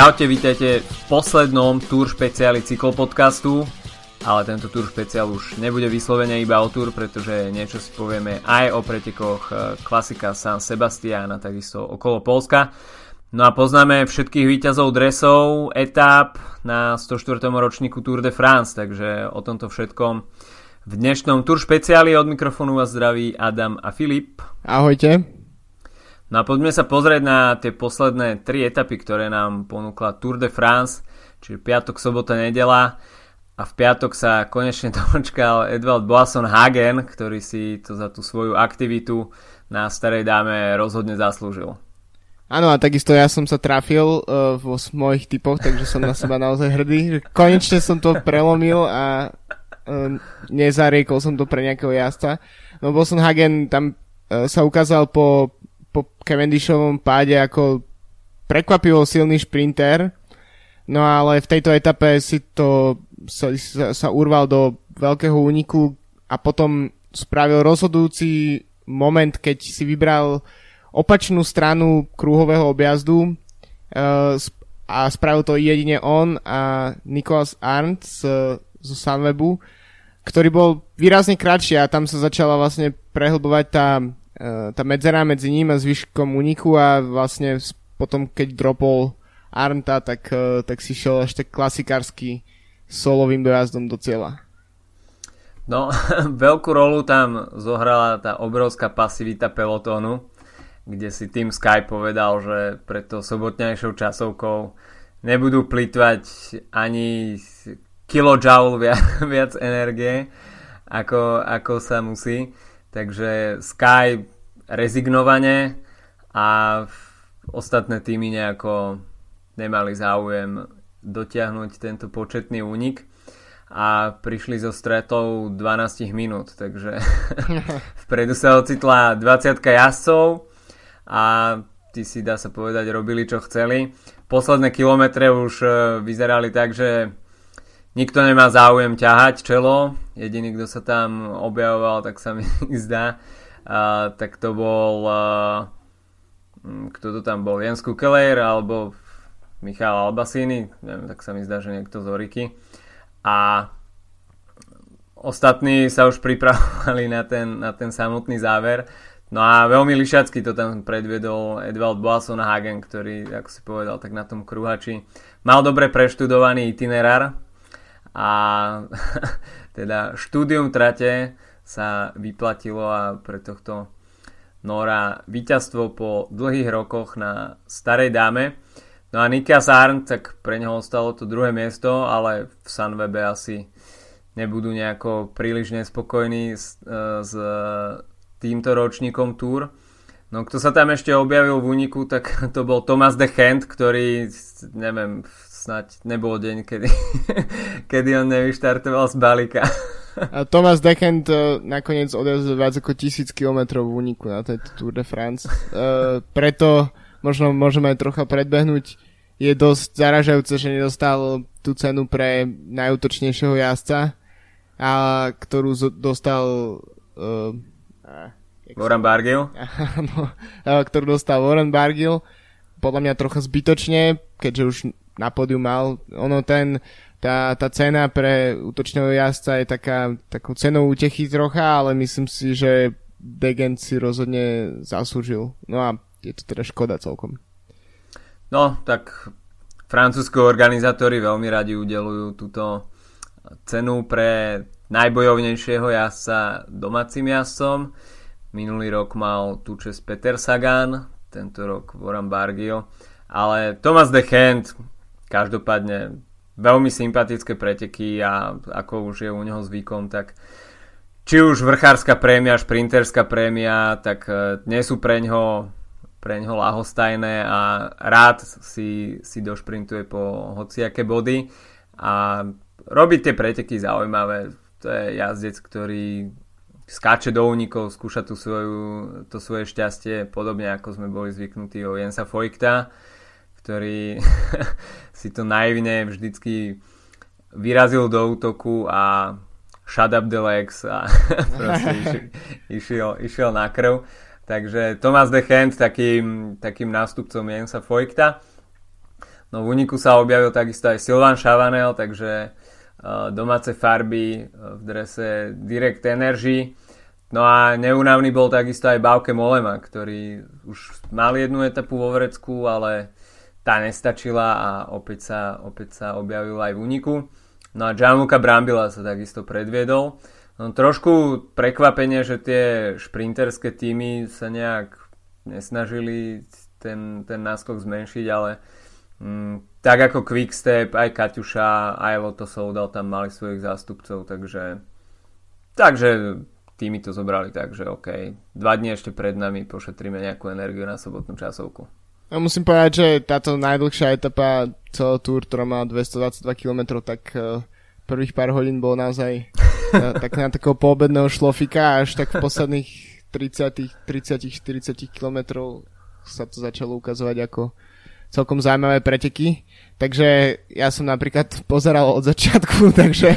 Čaute, vítajte v poslednom Tour špeciáli cyklopodcastu, ale tento Tour špeciál už nebude vyslovene iba o Tour, pretože niečo si povieme aj o pretekoch eh, klasika San Sebastiana, takisto okolo Polska. No a poznáme všetkých výťazov dresov, etáp na 104. ročníku Tour de France, takže o tomto všetkom v dnešnom Tour špeciáli od mikrofónu vás zdraví Adam a Filip. Ahojte. No a poďme sa pozrieť na tie posledné tri etapy, ktoré nám ponúkla Tour de France, čiže piatok, sobota, nedela. A v piatok sa konečne dočkal Edvald Boasson Hagen, ktorý si to za tú svoju aktivitu na starej dáme rozhodne zaslúžil. Áno, a takisto ja som sa trafil uh, vo mojich typoch, takže som na seba naozaj hrdý. Konečne som to prelomil a uh, nezariekol som to pre nejakého jazda. No Boston Hagen tam uh, sa ukázal po po Cavendishovom páde ako prekvapivo silný šprinter, no ale v tejto etape si to sa, sa, sa urval do veľkého úniku a potom spravil rozhodujúci moment, keď si vybral opačnú stranu krúhového objazdu uh, a spravil to jedine on a Nicholas Arndt z, z Sunwebu, ktorý bol výrazne kratší a tam sa začala vlastne prehlbovať tá Eh, tá medzera medzi ním a zvyškom uniku a vlastne potom keď dropol Arnta, tak, uh, tak si šiel až tak klasikársky solovým dojazdom do cieľa. No, veľkú rolu tam zohrala tá obrovská pasivita pelotónu, kde si tým Sky povedal, že pred to sobotnejšou časovkou nebudú plýtvať ani kilojoule viac, viac energie, ako, ako sa musí. Takže Sky rezignovane a ostatné týmy nejako nemali záujem dotiahnuť tento početný únik a prišli so stratou 12 minút, takže vpredu sa ocitla 20 jazdcov a tí si dá sa povedať robili čo chceli. Posledné kilometre už e, vyzerali tak, že nikto nemá záujem ťahať čelo, jediný, kto sa tam objavoval, tak sa mi zdá, uh, tak to bol uh, kto to tam bol, Jens Kukeler alebo Michal Albasini, neviem, tak sa mi zdá, že niekto z Oriky. A ostatní sa už pripravovali na ten, na ten samotný záver. No a veľmi lišacky to tam predviedol Edvald Boasson Hagen, ktorý, ako si povedal, tak na tom kruhači mal dobre preštudovaný itinerár, a teda štúdium trate sa vyplatilo a pre tohto Nora víťazstvo po dlhých rokoch na starej dáme. No a Nikas Arn, tak pre neho ostalo to druhé miesto, ale v Sunwebe asi nebudú nejako príliš nespokojní s, e, s týmto ročníkom Tour. No kto sa tam ešte objavil v úniku, tak to bol Thomas de Hand, ktorý, neviem, snať nebol deň, kedy, kedy on nevyštartoval z balíka. Thomas Dekent nakoniec odjazdil viac ako tisíc kilometrov v úniku na tejto Tour de France. Uh, preto možno môžeme aj trocha predbehnúť. Je dosť zaražajúce, že nedostal tú cenu pre najútočnejšieho jazdca, a ktorú z- dostal uh, Warren Bargill. no, ktorú dostal Warren Bargill. Podľa mňa trocha zbytočne, keďže už na pódium mal. Ono ten, tá, tá cena pre útočného jazdca je taká, takou cenou útechy trocha, ale myslím si, že Degen si rozhodne zaslúžil. No a je to teda škoda celkom. No, tak francúzsko organizátori veľmi radi udelujú túto cenu pre najbojovnejšieho jazdca domácim jazdcom. Minulý rok mal tu čes Peter Sagan, tento rok Warren Bargill, ale Thomas de Hand Každopádne veľmi sympatické preteky a ako už je u neho zvykom, tak či už vrchárska prémia, šprinterská prémia, tak nie sú pre ňo, pre ňo lahostajné a rád si, si došprintuje po hociaké body a robí tie preteky zaujímavé. To je jazdec, ktorý skáče do únikov, skúša tú svoju, to svoje šťastie, podobne ako sme boli zvyknutí o Jensa Fojkta ktorý si to naivne vždycky vyrazil do útoku a shut up the legs a proste išiel, išiel, išiel na krv. Takže Thomas de Hand takým, takým nástupcom Jensa Fojkta. No v úniku sa objavil takisto aj Silvan Chavanel, takže domáce farby v drese Direct Energy. No a neunavný bol takisto aj Bauke Molema, ktorý už mal jednu etapu vo Vrecku, ale tá nestačila a opäť sa, opäť sa objavil aj v úniku. No a Gianluca Brambila sa takisto predviedol. No, trošku prekvapenie, že tie šprinterské týmy sa nejak nesnažili ten, ten náskok zmenšiť, ale mm, tak ako Quickstep, aj Kaťuša, aj Lotto Soudal tam mali svojich zástupcov, takže takže týmy to zobrali tak, že OK, dva dní ešte pred nami pošetríme nejakú energiu na sobotnú časovku. Ja musím povedať, že táto najdlhšia etapa celého túr, ktorá má 222 km, tak uh, prvých pár hodín bol naozaj na, tak na takého poobedného šlofika až tak v posledných 30, 30, 40 kilometrov sa to začalo ukazovať ako celkom zaujímavé preteky. Takže ja som napríklad pozeral od začiatku, takže,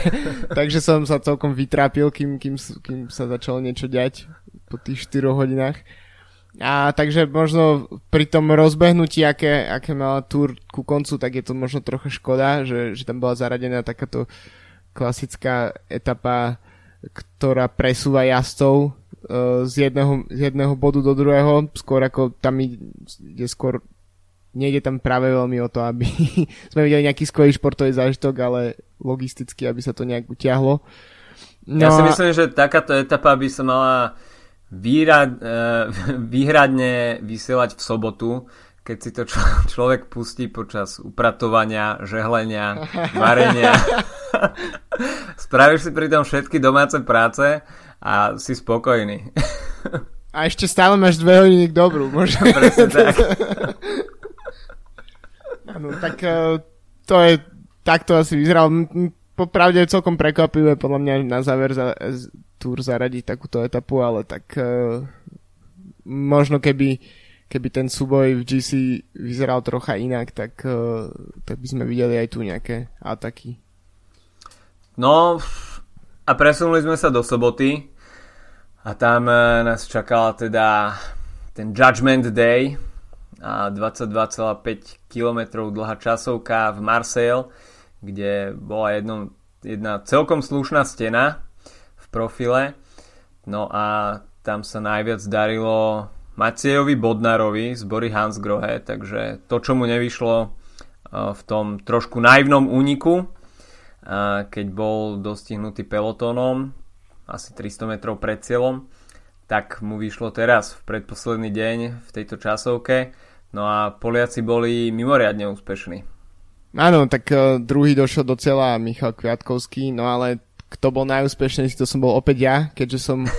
takže som sa celkom vytrápil, kým, kým, kým sa začalo niečo diať po tých 4 hodinách. A takže možno pri tom rozbehnutí, aké, aké mala túr ku koncu, tak je to možno trocha škoda, že, že tam bola zaradená takáto klasická etapa, ktorá presúva jazdcov uh, z, jedného, z jedného bodu do druhého, skôr ako tam ide skôr nejde tam práve veľmi o to, aby sme videli nejaký skvelý športový zážitok, ale logisticky, aby sa to nejak utiahlo. No ja si myslím, že takáto etapa by sa mala výrad, uh, výhradne vysielať v sobotu, keď si to člo- človek pustí počas upratovania, žehlenia, varenia. Spravíš si pri tom všetky domáce práce a si spokojný. a ešte stále máš dve hodiny k dobru. Možno. Presne tak. no, tak uh, to je, takto asi vyzeral. Popravde je celkom prekvapivé podľa mňa na záver za, túr zaradiť takúto etapu, ale tak uh, možno keby keby ten súboj v GC vyzeral trocha inak, tak, uh, tak by sme videli aj tu nejaké ataky. No a presunuli sme sa do soboty a tam uh, nás čakala teda ten Judgment Day a 22,5 km dlhá časovka v Marseille, kde bola jedno, jedna celkom slušná stena profile. No a tam sa najviac darilo Maciejovi Bodnarovi z Bory Hansgrohe, takže to, čo mu nevyšlo e, v tom trošku naivnom úniku, e, keď bol dostihnutý pelotónom asi 300 metrov pred cieľom, tak mu vyšlo teraz v predposledný deň v tejto časovke. No a Poliaci boli mimoriadne úspešní. Áno, tak uh, druhý došiel do cieľa Michal Kviatkovský, no ale kto bol najúspešnejší, to som bol opäť ja, keďže som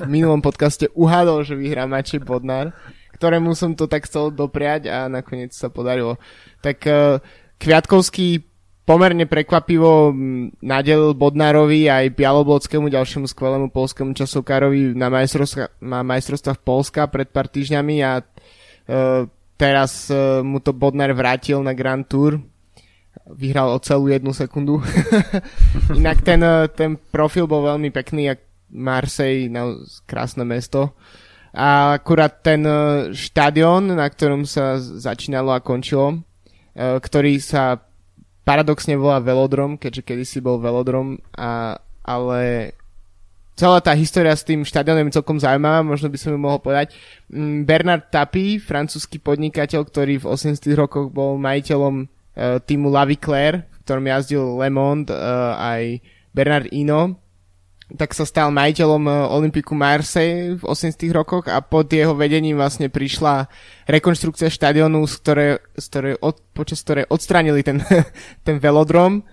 v minulom podcaste uhádol, že vyhrá Mačej Bodnar, ktorému som to tak chcel dopriať a nakoniec sa podarilo. Tak uh, Kviatkovský pomerne prekvapivo nadelil Bodnárovi aj Bialoblodskému ďalšiemu skvelému polskému časovkárovi na, majstrovstvách, na majstrovstvách Polska pred pár týždňami a uh, teraz uh, mu to Bodnar vrátil na Grand Tour vyhral o celú jednu sekundu. Inak ten, ten profil bol veľmi pekný, ak Marseille, no, krásne mesto. A akurát ten e, štadión, na ktorom sa začínalo a končilo, e, ktorý sa paradoxne volá Velodrom, keďže kedysi bol Velodrom, a, ale celá tá história s tým štadiónom je celkom zaujímavá, možno by som ju mohol povedať. Mm, Bernard Tapie, francúzsky podnikateľ, ktorý v 80 rokoch bol majiteľom týmu La Claire, v ktorom jazdil Le Monde, uh, aj Bernard Ino, tak sa stal majiteľom e, Olympiku Marseille v 80 rokoch a pod jeho vedením vlastne prišla rekonštrukcia štadionu, z ktoré, z ktoré od, počas ktorej odstranili ten, ten velodrom.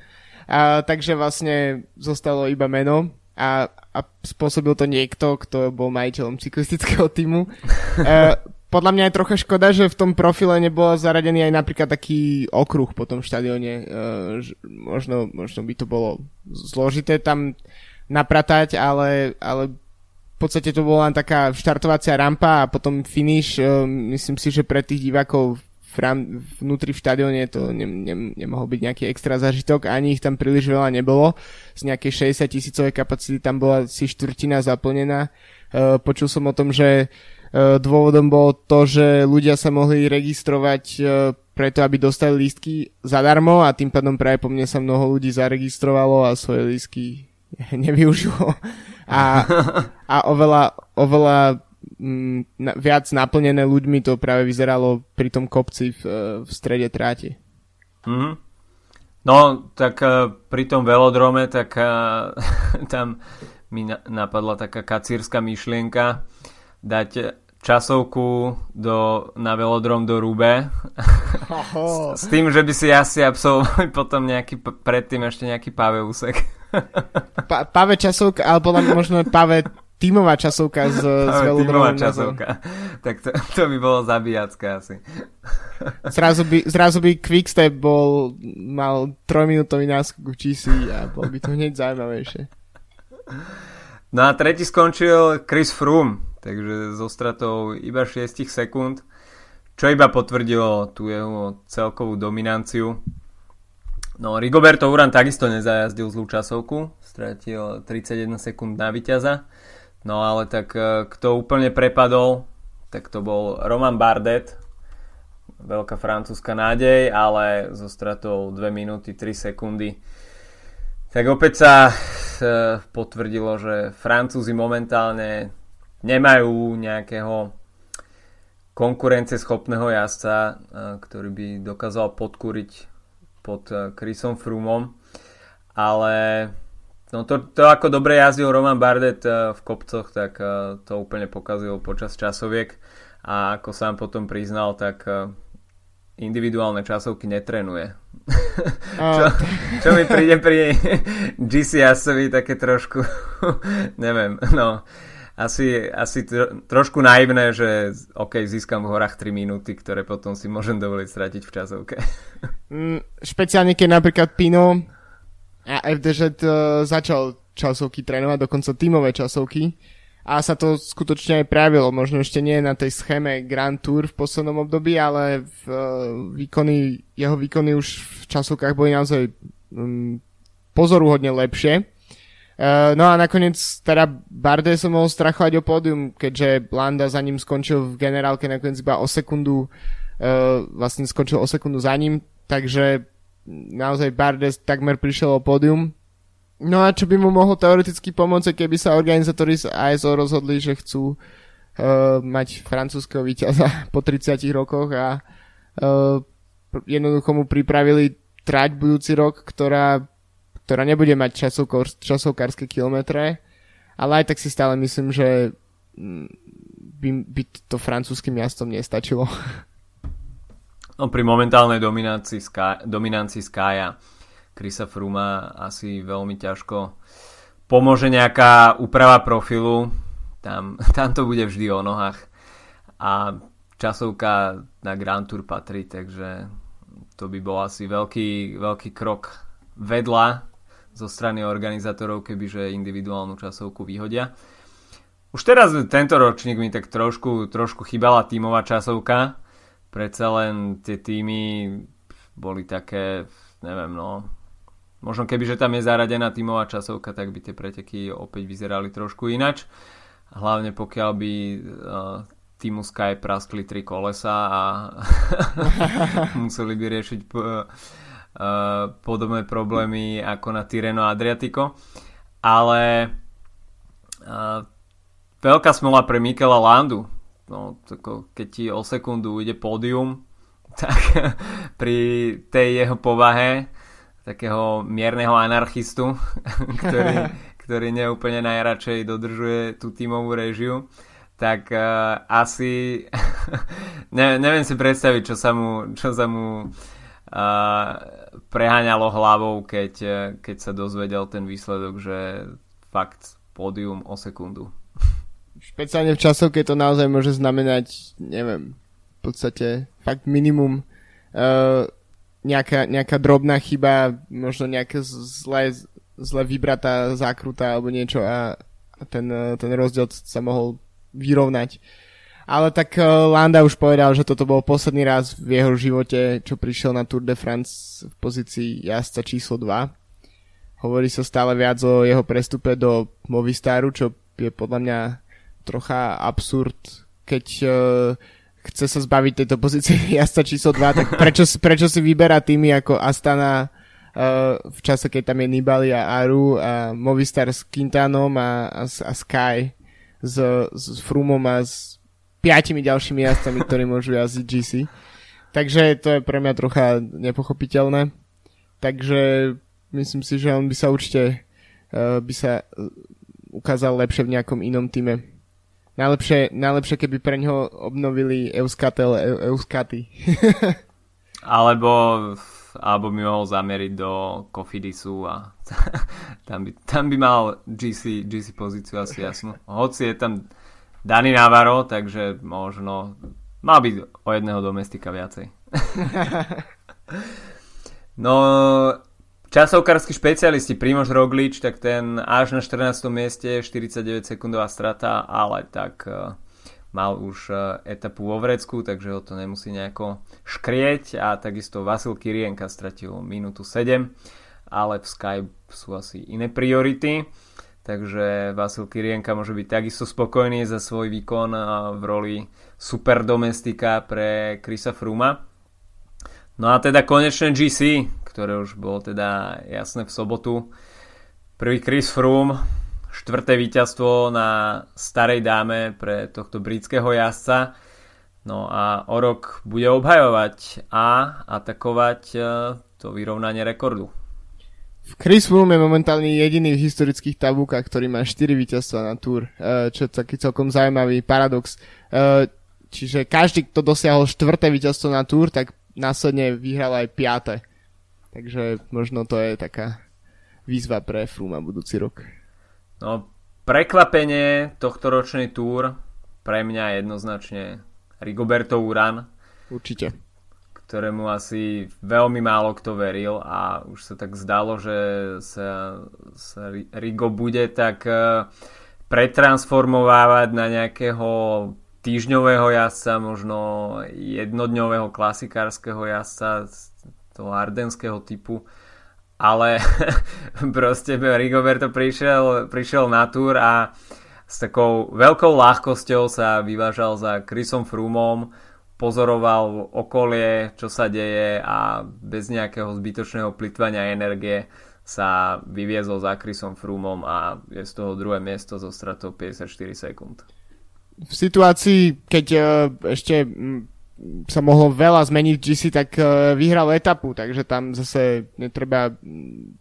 A, takže vlastne zostalo iba meno a, a spôsobil to niekto, kto bol majiteľom cyklistického týmu. e, podľa mňa je trocha škoda, že v tom profile nebol zaradený aj napríklad taký okruh po tom štadióne. E, možno, možno by to bolo zložité tam napratať, ale, ale v podstate to bola len taká štartovacia rampa a potom finish. Uh, myslím si, že pre tých divákov vnútri v štadióne to ne, ne, nemohol byť nejaký extra zažitok, ani ich tam príliš veľa nebolo. Z nejakej 60 tisícovej kapacity tam bola si štvrtina zaplnená. Uh, počul som o tom, že uh, dôvodom bolo to, že ľudia sa mohli registrovať uh, preto, aby dostali lístky zadarmo a tým pádom práve po mne sa mnoho ľudí zaregistrovalo a svoje lístky nevyužilo. A, a oveľa, oveľa mm, na, viac naplnené ľuďmi to práve vyzeralo pri tom kopci v, v strede tráte. Mm-hmm. No, tak pri tom velodrome, tak tam mi na, napadla taká kacírska myšlienka dať časovku do, na velodrom do Rube s, s tým, že by si asi absolvovali potom nejaký, predtým ešte nejaký pavé úsek. pa, pavé časovka, alebo možno pavé tímová časovka z, z Tímová časovka. Tak to, to by bolo zabíjacká asi. Zrazu by, zrazu by Quickstep bol, mal trojminútový náskok v GC a bol by to hneď zaujímavejšie. No a tretí skončil Chris Froome, takže so stratou iba 6 sekúnd, čo iba potvrdilo tú jeho celkovú dominanciu. No Rigoberto Uran takisto nezajazdil zlú časovku, stratil 31 sekúnd na víťaza No ale tak e, kto úplne prepadol, tak to bol Roman Bardet, veľká francúzska nádej, ale so stratou 2 minúty 3 sekundy. Tak opäť sa e, potvrdilo, že Francúzi momentálne nemajú nejakého konkurenceschopného jazdca, e, ktorý by dokázal podkúriť pod Chrisom Frumom, ale No to, to ako dobre jazdil Roman Bardet eh, v kopcoch, tak eh, to úplne pokazil počas časoviek a ako sám potom priznal, tak eh, individuálne časovky netrenuje. čo, čo mi príde pri GCS-ovi také trošku, neviem, no asi, asi tro, trošku naivné, že OK, získam v horách 3 minúty, ktoré potom si môžem dovoliť stratiť v časovke. Mm, špeciálne keď napríklad Pino a FDŽ uh, začal časovky trénovať, dokonca tímové časovky a sa to skutočne aj prejavilo. Možno ešte nie na tej schéme Grand Tour v poslednom období, ale v, uh, výkony, jeho výkony už v časovkách boli naozaj um, pozoruhodne lepšie. Uh, no a nakoniec teda Barde som mohol strachovať o pódium, keďže Landa za ním skončil v generálke nakoniec iba o sekundu, uh, vlastne skončil o sekundu za ním, takže naozaj Bardes takmer prišiel o pódium. No a čo by mu mohlo teoreticky pomôcť, keby sa organizátori z ASO rozhodli, že chcú uh, mať francúzského víťaza po 30 rokoch a uh, jednoducho mu pripravili trať budúci rok, ktorá, ktorá nebude mať časovkor, časovkárske kilometre, ale aj tak si stále myslím, že mm, by, by to francúzským jazdom nestačilo. No pri momentálnej dominancii, Sky, dominancii Skya Krisa Fruma asi veľmi ťažko pomôže nejaká úprava profilu. Tam, tam to bude vždy o nohách. A časovka na Grand Tour patrí, takže to by bol asi veľký, veľký krok vedľa zo strany organizátorov, kebyže individuálnu časovku vyhodia. Už teraz tento ročník mi tak trošku, trošku chýbala tímová časovka, predsa len tie týmy boli také, neviem no, možno keby, že tam je zaradená tímová časovka, tak by tie preteky opäť vyzerali trošku inač. Hlavne pokiaľ by uh, týmu Sky praskli tri kolesa a museli by riešiť uh, podobné problémy ako na Tireno Adriatico. Ale uh, veľká smola pre Mikela Landu, no, tako, keď ti o sekundu ide pódium, tak pri tej jeho povahe takého mierneho anarchistu, ktorý, ktorý neúplne najradšej dodržuje tú tímovú režiu, tak uh, asi ne, neviem si predstaviť, čo sa mu, čo sa mu uh, preháňalo hlavou, keď, keď sa dozvedel ten výsledok, že fakt pódium o sekundu špeciálne v časovke to naozaj môže znamenať, neviem, v podstate fakt minimum uh, nejaká, nejaká drobná chyba, možno nejaká zle, zle vybratá zákruta alebo niečo a, ten, ten rozdiel sa mohol vyrovnať. Ale tak uh, Landa už povedal, že toto bol posledný raz v jeho živote, čo prišiel na Tour de France v pozícii jazdca číslo 2. Hovorí sa stále viac o jeho prestupe do Movistaru, čo je podľa mňa trocha absurd, keď uh, chce sa zbaviť tejto pozície jazda číslo 2, tak prečo, prečo si vyberá týmy ako Astana uh, v čase, keď tam je Nibali a Aru a Movistar s Quintanom a, a, a Sky s, s Frumom a s piatimi ďalšími jazdcami, ktorí môžu jazdiť GC. Takže to je pre mňa trocha nepochopiteľné. Takže myslím si, že on by sa určite uh, by sa ukázal lepšie v nejakom inom týme. Najlepšie, najlepšie keby pre ňoho obnovili Euskatel, Euskaty. alebo, alebo by mohol zameriť do Kofidisu a tam by, tam by mal GC, GC pozíciu asi jasnú. Hoci je tam Dani Navarro, takže možno mal byť o jedného domestika viacej. no, Časovkársky špecialisti Primož Roglič, tak ten až na 14. mieste 49 sekundová strata, ale tak uh, mal už uh, etapu vo Vrecku, takže ho to nemusí nejako škrieť a takisto Vasil Kirienka stratil minútu 7, ale v Sky sú asi iné priority, takže Vasil Kirienka môže byť takisto spokojný za svoj výkon v roli super domestika pre Krisa Fruma. No a teda konečne GC, ktoré už bolo teda jasné v sobotu. Prvý Chris Froome, štvrté víťazstvo na starej dáme pre tohto britského jazdca. No a o rok bude obhajovať a atakovať e, to vyrovnanie rekordu. Chris Froome je momentálne jediný v historických tabúkach, ktorý má 4 víťazstva na Tour, e, čo je taký celkom zaujímavý paradox. E, čiže každý, kto dosiahol štvrté víťazstvo na Tour, tak následne vyhral aj piaté. Takže možno to je taká výzva pre Fruma budúci rok. No, prekvapenie tohto ročnej túr pre mňa jednoznačne Rigoberto Uran. Určite. Ktorému asi veľmi málo kto veril a už sa tak zdalo, že sa, sa Rigo bude tak eh, pretransformovávať na nejakého týždňového jazdca, možno jednodňového klasikárskeho jazdca toho ardenského typu, ale proste Rigoberto prišiel, prišiel na túr a s takou veľkou ľahkosťou sa vyvážal za Chrisom Frumom, pozoroval okolie, čo sa deje a bez nejakého zbytočného plitvania energie sa vyviezol za Chrisom Frumom a je z toho druhé miesto zo stratou 54 sekúnd. V situácii, keď uh, ešte sa mohlo veľa zmeniť v GC, tak uh, vyhral etapu, takže tam zase netreba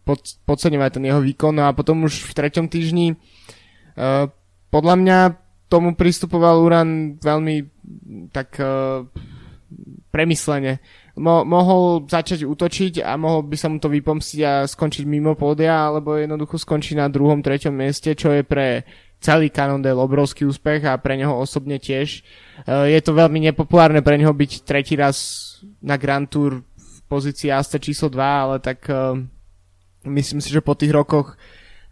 pod, podceňovať ten jeho výkon. No a potom už v treťom týždni uh, podľa mňa tomu pristupoval Uran veľmi tak uh, premyslene. Mo- mohol začať útočiť a mohol by sa mu to vypomstiť a skončiť mimo pódia, alebo jednoducho skončiť na druhom, treťom mieste, čo je pre celý Cannondale obrovský úspech a pre neho osobne tiež. Eh, je to veľmi nepopulárne pre neho byť tretí raz na Grand Tour v pozícii AC číslo 2, ale tak uh, myslím si, že po tých rokoch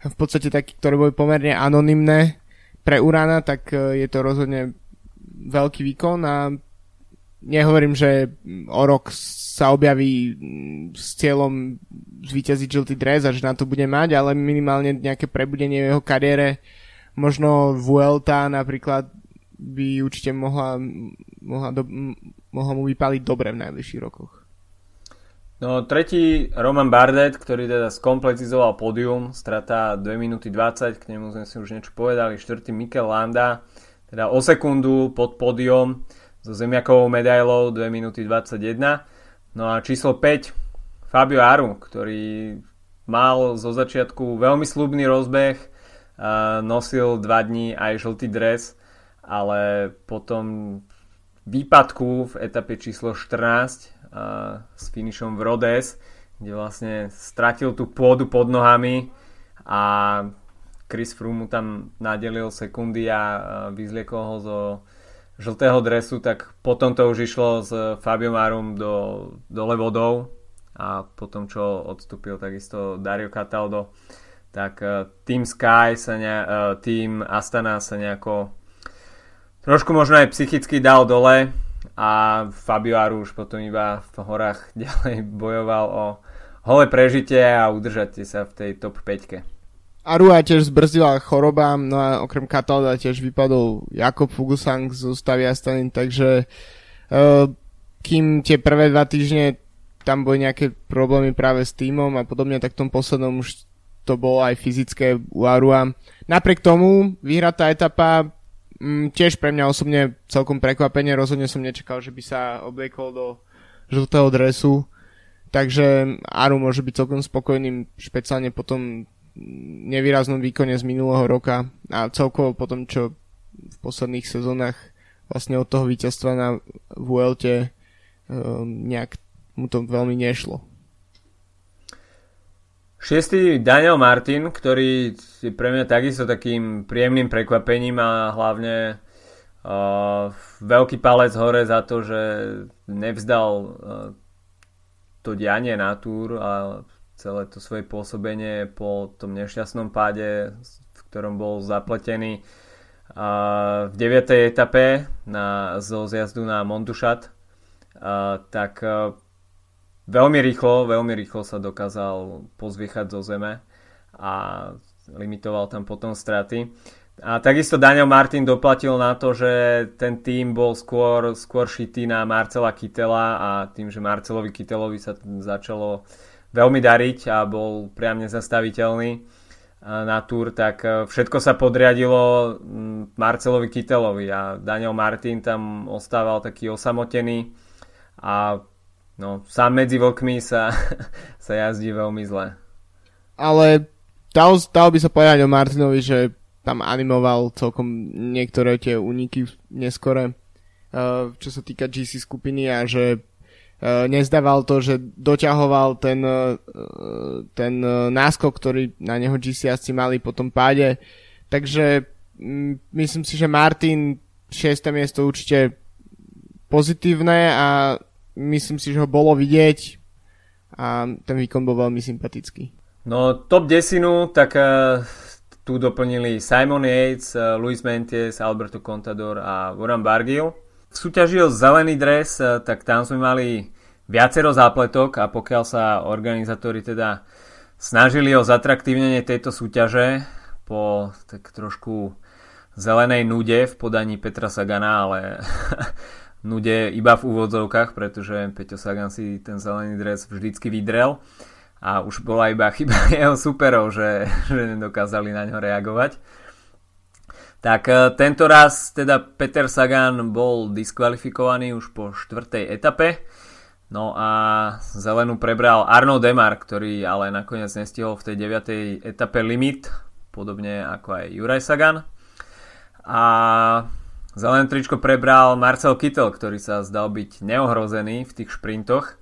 v podstate taký, ktoré boli pomerne anonymné pre Urana, tak je to rozhodne veľký výkon a nehovorím, že o rok sa objaví mm, s cieľom zvíťaziť žltý dres a že na to bude mať, ale minimálne nejaké prebudenie v jeho kariére možno Vuelta napríklad by určite mohla, mohla, do, mohla mu vypaliť dobre v najbližších rokoch. No tretí Roman Bardet, ktorý teda skompletizoval pódium, strata 2 minúty 20, k nemu sme si už niečo povedali, štvrtý Mikel Landa, teda o sekundu pod pódium so zemiakovou medailou 2 minúty 21. No a číslo 5 Fabio Aru, ktorý mal zo začiatku veľmi slubný rozbeh, nosil dva dní aj žltý dres, ale potom výpadku v etape číslo 14 s finišom v Rodes, kde vlastne stratil tú pôdu pod nohami a Chris Froome mu tam nadelil sekundy a vyzliekol ho zo žltého dresu, tak potom to už išlo s Fabio Marum do, dole vodou a potom čo odstúpil takisto Dario Cataldo tak uh, Team Sky sa ne, uh, Team Astana sa nejako trošku možno aj psychicky dal dole a Fabio Aru už potom iba v horách ďalej bojoval o holé prežitie a udržate sa v tej top 5 Arua tiež zbrzdila chorobám, no a okrem Katalda tiež vypadol Jakob Fugusang z ústavy Astany, takže kým tie prvé dva týždne tam boli nejaké problémy práve s týmom a podobne, tak v tom poslednom už to bolo aj fyzické u Arua. Napriek tomu vyhratá etapa m, mm, tiež pre mňa osobne celkom prekvapenie, rozhodne som nečakal, že by sa obliekol do žltého dresu, takže Aru môže byť celkom spokojným, špeciálne po tom nevýraznom výkone z minulého roka a celkovo po tom, čo v posledných sezónach vlastne od toho víťazstva na Vuelte um, nejak mu to veľmi nešlo. Šiestý Daniel Martin, ktorý je pre mňa takisto takým príjemným prekvapením a hlavne uh, veľký palec hore za to, že nevzdal uh, to dianie na túr a celé to svoje pôsobenie po tom nešťastnom páde, v ktorom bol zapletený uh, v 9. etape na, zo zjazdu na Mondušat, uh, tak uh, veľmi rýchlo, veľmi rýchlo sa dokázal pozviechať zo zeme a limitoval tam potom straty. A takisto Daniel Martin doplatil na to, že ten tým bol skôr, skôr šitý na Marcela Kytela a tým, že Marcelovi Kytelovi sa začalo veľmi dariť a bol priam nezastaviteľný na túr, tak e, všetko sa podriadilo Marcelovi Kytelovi a Daniel Martin tam ostával taký osamotený a No, sám medzi vlkmi sa, sa jazdí veľmi zle. Ale dal, dal by sa povedať o Martinovi, že tam animoval celkom niektoré tie úniky neskore, uh, čo sa týka GC skupiny a že nezdával to, že doťahoval ten, uh, ten uh, náskok, ktorý na neho GC asi mali po tom páde. Takže um, myslím si, že Martin 6. miesto určite pozitívne a myslím si, že ho bolo vidieť a ten výkon bol veľmi sympatický. No top desinu, tak tu doplnili Simon Yates, Luis Mentes, Alberto Contador a Warren Bargill. V súťaži o zelený dres, uh, tak tam sme mali viacero zápletok a pokiaľ sa organizátori teda snažili o zatraktívnenie tejto súťaže po tak trošku zelenej nude v podaní Petra Sagana, ale nude iba v úvodzovkách, pretože Peťo Sagan si ten zelený dres vždycky vydrel a už bola iba chyba jeho superov, že, že nedokázali na ňo reagovať. Tak e, tento raz teda Peter Sagan bol diskvalifikovaný už po štvrtej etape. No a zelenú prebral Arno Demar, ktorý ale nakoniec nestihol v tej 9. etape limit, podobne ako aj Juraj Sagan. A Zelené tričko prebral Marcel Kittel, ktorý sa zdal byť neohrozený v tých šprintoch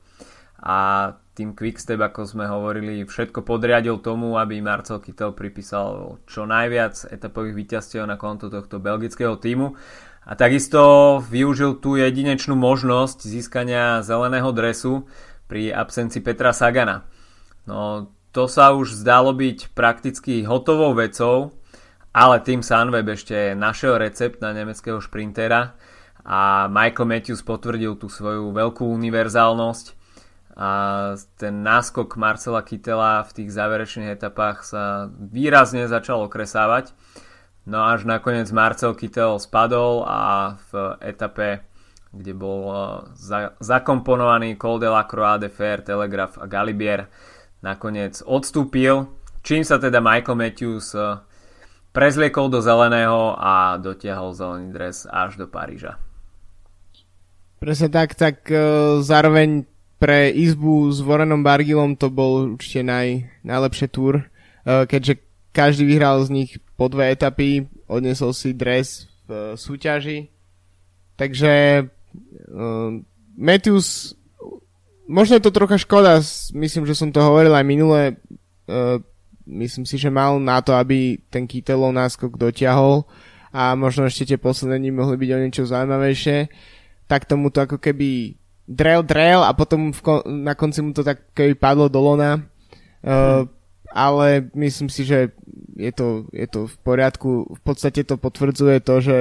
a tým Quickstep, ako sme hovorili, všetko podriadil tomu, aby Marcel Kittel pripísal čo najviac etapových víťazstiev na konto tohto belgického týmu a takisto využil tú jedinečnú možnosť získania zeleného dresu pri absencii Petra Sagana. No, to sa už zdalo byť prakticky hotovou vecou, ale tým Sunweb ešte našiel recept na nemeckého šprintera a Michael Matthews potvrdil tú svoju veľkú univerzálnosť a ten náskok Marcela Kytela v tých záverečných etapách sa výrazne začal okresávať. No až nakoniec Marcel Kytel spadol a v etape, kde bol e, za, zakomponovaný Col de la Croix de Fer, Telegraph a Galibier, nakoniec odstúpil, čím sa teda Michael Matthews e, prezliekol do zeleného a dotiahol zelený dres až do Paríža. Presne tak, tak uh, zároveň pre izbu s Warrenom Bargilom to bol určite naj, najlepšie túr, uh, keďže každý vyhral z nich po dve etapy, odnesol si dres v uh, súťaži. Takže uh, Matthews, možno je to trocha škoda, myslím, že som to hovoril aj minule, myslím si, že mal na to, aby ten Kytelov náskok dotiahol a možno ešte tie posledné dní mohli byť o niečo zaujímavejšie, tak tomu to ako keby drel, drel a potom v kon- na konci mu to tak keby padlo do lona. Uh, ale myslím si, že je to, je to v poriadku. V podstate to potvrdzuje to, že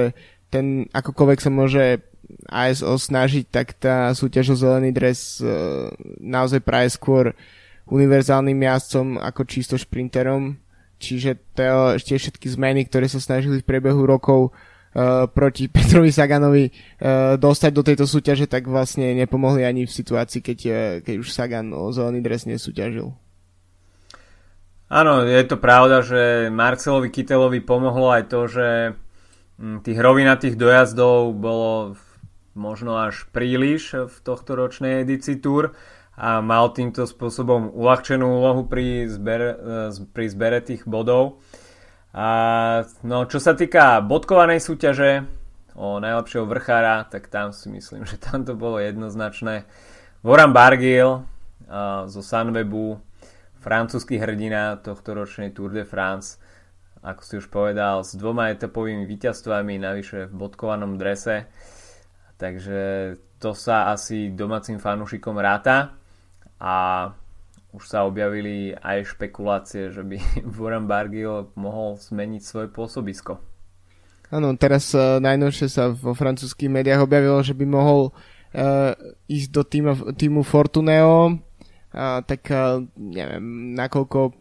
ten akokoľvek sa môže ASO snažiť, tak tá súťaž o zelený dres uh, naozaj praje skôr univerzálnym jazdcom ako čisto šprinterom, čiže ešte všetky zmeny, ktoré sa snažili v priebehu rokov uh, proti Petrovi Saganovi uh, dostať do tejto súťaže, tak vlastne nepomohli ani v situácii, keď, keď už Sagan o zelený dres nesúťažil. Áno, je to pravda, že Marcelovi Kytelovi pomohlo aj to, že hm, tých rovinatých dojazdov bolo možno až príliš v tohto ročnej edícii Tour a mal týmto spôsobom uľahčenú úlohu pri zbere, pri zbere tých bodov. A, no, čo sa týka bodkovanej súťaže o najlepšieho vrchára, tak tam si myslím, že tam to bolo jednoznačné. Voran Bargil a, zo Sunwebu, francúzsky hrdina tohto ročnej Tour de France, ako si už povedal, s dvoma etapovými víťazstvami, navyše v bodkovanom drese. Takže to sa asi domácim fanúšikom ráta a už sa objavili aj špekulácie, že by Warren Bargill mohol zmeniť svoje pôsobisko. Áno, teraz uh, najnovšie sa vo francúzských médiách objavilo, že by mohol uh, ísť do týmu, týmu Fortuneo, uh, tak uh, neviem, nakoľko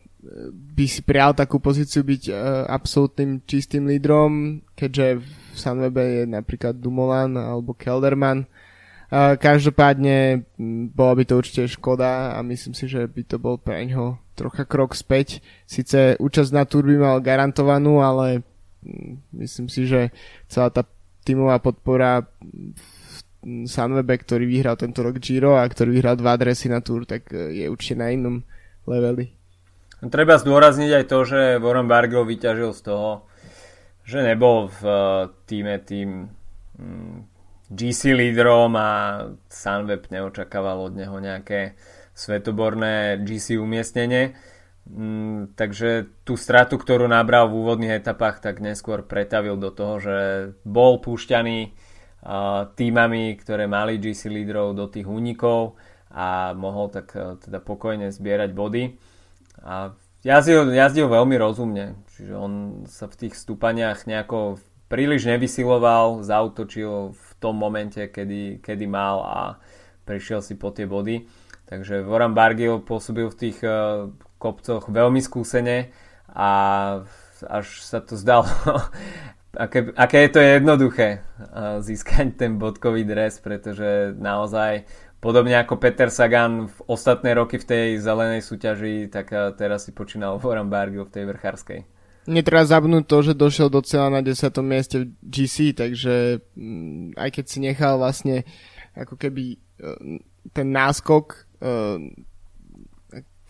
by si prijal takú pozíciu byť uh, absolútnym čistým lídrom, keďže v Sunwebe je napríklad Dumoulin alebo Kelderman. Uh, každopádne bola by to určite škoda a myslím si, že by to bol pre ňoho trocha krok späť. Sice účasť na Tour by mal garantovanú, ale myslím si, že celá tá tímová podpora v Sunwebe, ktorý vyhral tento rok Giro a ktorý vyhral dva adresy na Tour, tak e, je určite na inom leveli. Treba zdôrazniť aj to, že Warren Bargill vyťažil z toho, že nebol v e, týme tým GC lídrom a Sunweb neočakával od neho nejaké svetoborné GC umiestnenie. Mm, takže tú stratu, ktorú nabral v úvodných etapách, tak neskôr pretavil do toho, že bol púšťaný uh, týmami, ktoré mali GC lídrov do tých únikov a mohol tak uh, teda pokojne zbierať body. A jazdil, jazdil veľmi rozumne, čiže on sa v tých stúpaniach nejako príliš nevysiloval, zautočil v tom momente, kedy, kedy mal a prišiel si po tie body. Takže Voran Bargil pôsobil v tých uh, kopcoch veľmi skúsene a až sa to zdalo, aké, aké je to jednoduché uh, získať ten bodkový dres, pretože naozaj podobne ako Peter Sagan v ostatné roky v tej zelenej súťaži, tak uh, teraz si počínal Voran Bargil v tej vrchárskej. Netreba zabnúť to, že došiel do cieľa na 10. mieste v GC, takže mm, aj keď si nechal vlastne ako keby e, ten náskok, e,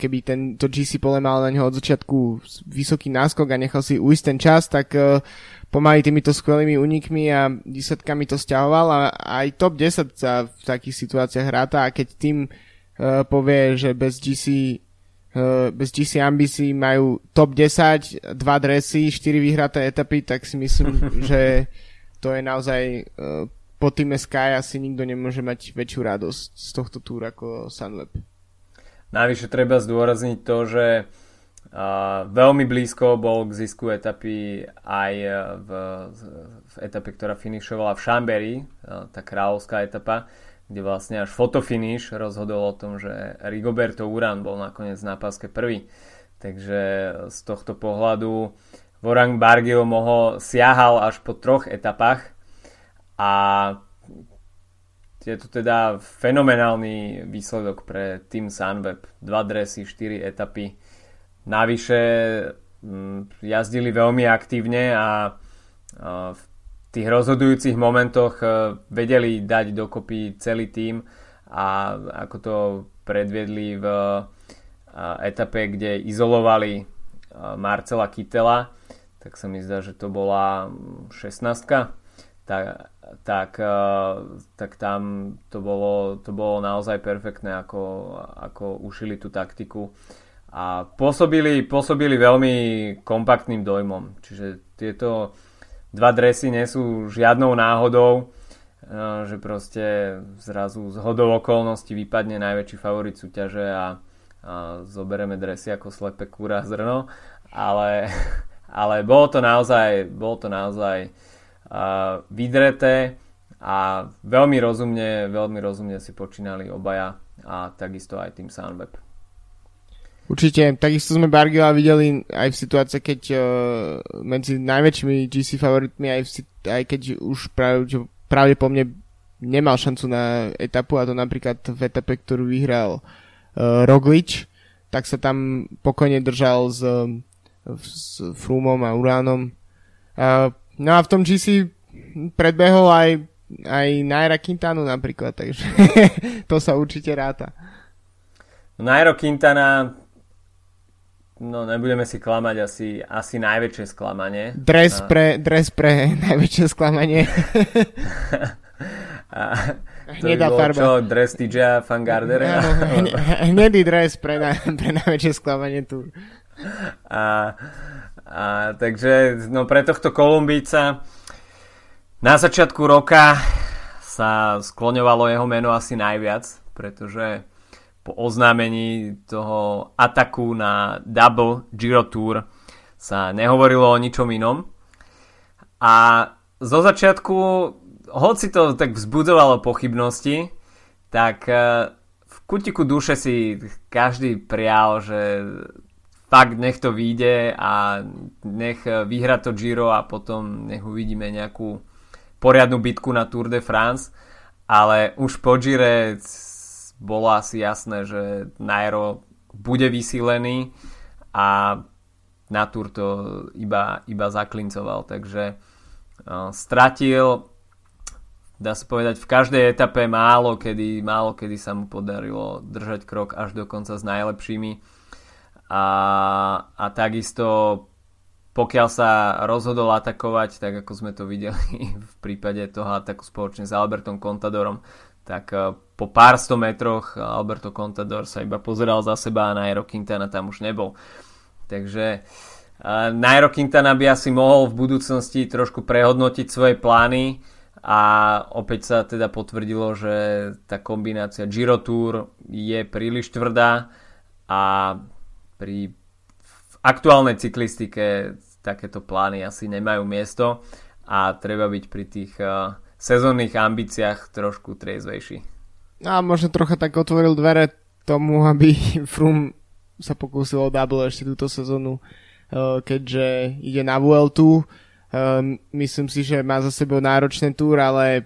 keby ten, to GC pole mal na neho od začiatku vysoký náskok a nechal si ujsť ten čas, tak e, pomaly týmito skvelými únikmi a desatkami to stiahoval a aj top 10 sa v takých situáciách hráta a keď tým povie, že bez GC bez GC ambícií majú top 10, dva dresy, 4 vyhraté etapy, tak si myslím, že to je naozaj uh, po týme Sky asi nikto nemôže mať väčšiu radosť z tohto túra ako Sunweb. Navyše treba zdôrazniť to, že uh, veľmi blízko bol k zisku etapy aj v, v etape, ktorá finišovala v Chambéry, uh, tá kráľovská etapa, kde vlastne až fotofinish rozhodol o tom, že Rigoberto Uran bol nakoniec na páske prvý. Takže z tohto pohľadu Vorang Bargio mohol siahal až po troch etapách a je to teda fenomenálny výsledok pre Team Sunweb. Dva dresy, 4 etapy. Navyše mm, jazdili veľmi aktívne a v tých rozhodujúcich momentoch e, vedeli dať dokopy celý tým a ako to predviedli v e, etape, kde izolovali e, Marcela Kytela, tak sa mi zdá, že to bola 16 tak, tak, tak tam to bolo, to bolo naozaj perfektné, ako, ako ušili tú taktiku a pôsobili, pôsobili veľmi kompaktným dojmom. Čiže tieto dva dresy nie sú žiadnou náhodou, eh, že proste zrazu z hodou okolností vypadne najväčší favorit súťaže a, a zobereme dresy ako slepe kúra zrno, ale, ale bolo to naozaj, bolo to naozaj uh, vydreté a veľmi rozumne, veľmi rozumne si počínali obaja a takisto aj tým Sunweb. Určite, takisto sme Bargila videli aj v situácii, keď uh, medzi najväčšími GC favoritmi, aj, v, aj keď už práve, pravdepodobne nemal šancu na etapu, a to napríklad v etape, ktorú vyhral uh, Roglič, tak sa tam pokojne držal s, s Frumom a Uránom. Uh, no a v tom GC predbehol aj, aj Naira Quintanu napríklad, takže to sa určite ráta. Nairo Quintana No, nebudeme si klamať asi, asi najväčšie sklamanie. Dres, a... pre, dres pre najväčšie sklamanie. a to Hnedá by farba. Čo, dres TJ Fangardera? hnedý dres pre, na, pre najväčšie sklamanie tu. A, a, takže no, pre tohto Kolumbíca na začiatku roka sa skloňovalo jeho meno asi najviac, pretože po oznámení toho ataku na Double Giro Tour sa nehovorilo o ničom inom. A zo začiatku, hoci to tak vzbudzovalo pochybnosti, tak e, v kutiku duše si každý prial, že fakt nech to vyjde a nech vyhra to Giro a potom nech uvidíme nejakú poriadnu bitku na Tour de France. Ale už po Gire bolo asi jasné, že Nairo bude vysílený a na Tour to iba, iba zaklincoval, takže uh, stratil dá sa povedať v každej etape málo kedy, málo kedy sa mu podarilo držať krok až do konca s najlepšími. A, a takisto pokiaľ sa rozhodol atakovať, tak ako sme to videli v prípade toho ataku spoločne s Albertom Contadorom, tak uh, po pár sto metroch Alberto Contador sa iba pozeral za seba a Nairo Quintana tam už nebol. Takže uh, Nairo Quintana by asi mohol v budúcnosti trošku prehodnotiť svoje plány a opäť sa teda potvrdilo, že tá kombinácia Giro Tour je príliš tvrdá a pri aktuálnej cyklistike takéto plány asi nemajú miesto a treba byť pri tých uh, sezónnych ambíciách trošku triezvejší. A možno trocha tak otvoril dvere tomu, aby Frum sa pokúsil o double ešte túto sezónu, eh, keďže ide na Vueltu. Eh, myslím si, že má za sebou náročný túr, ale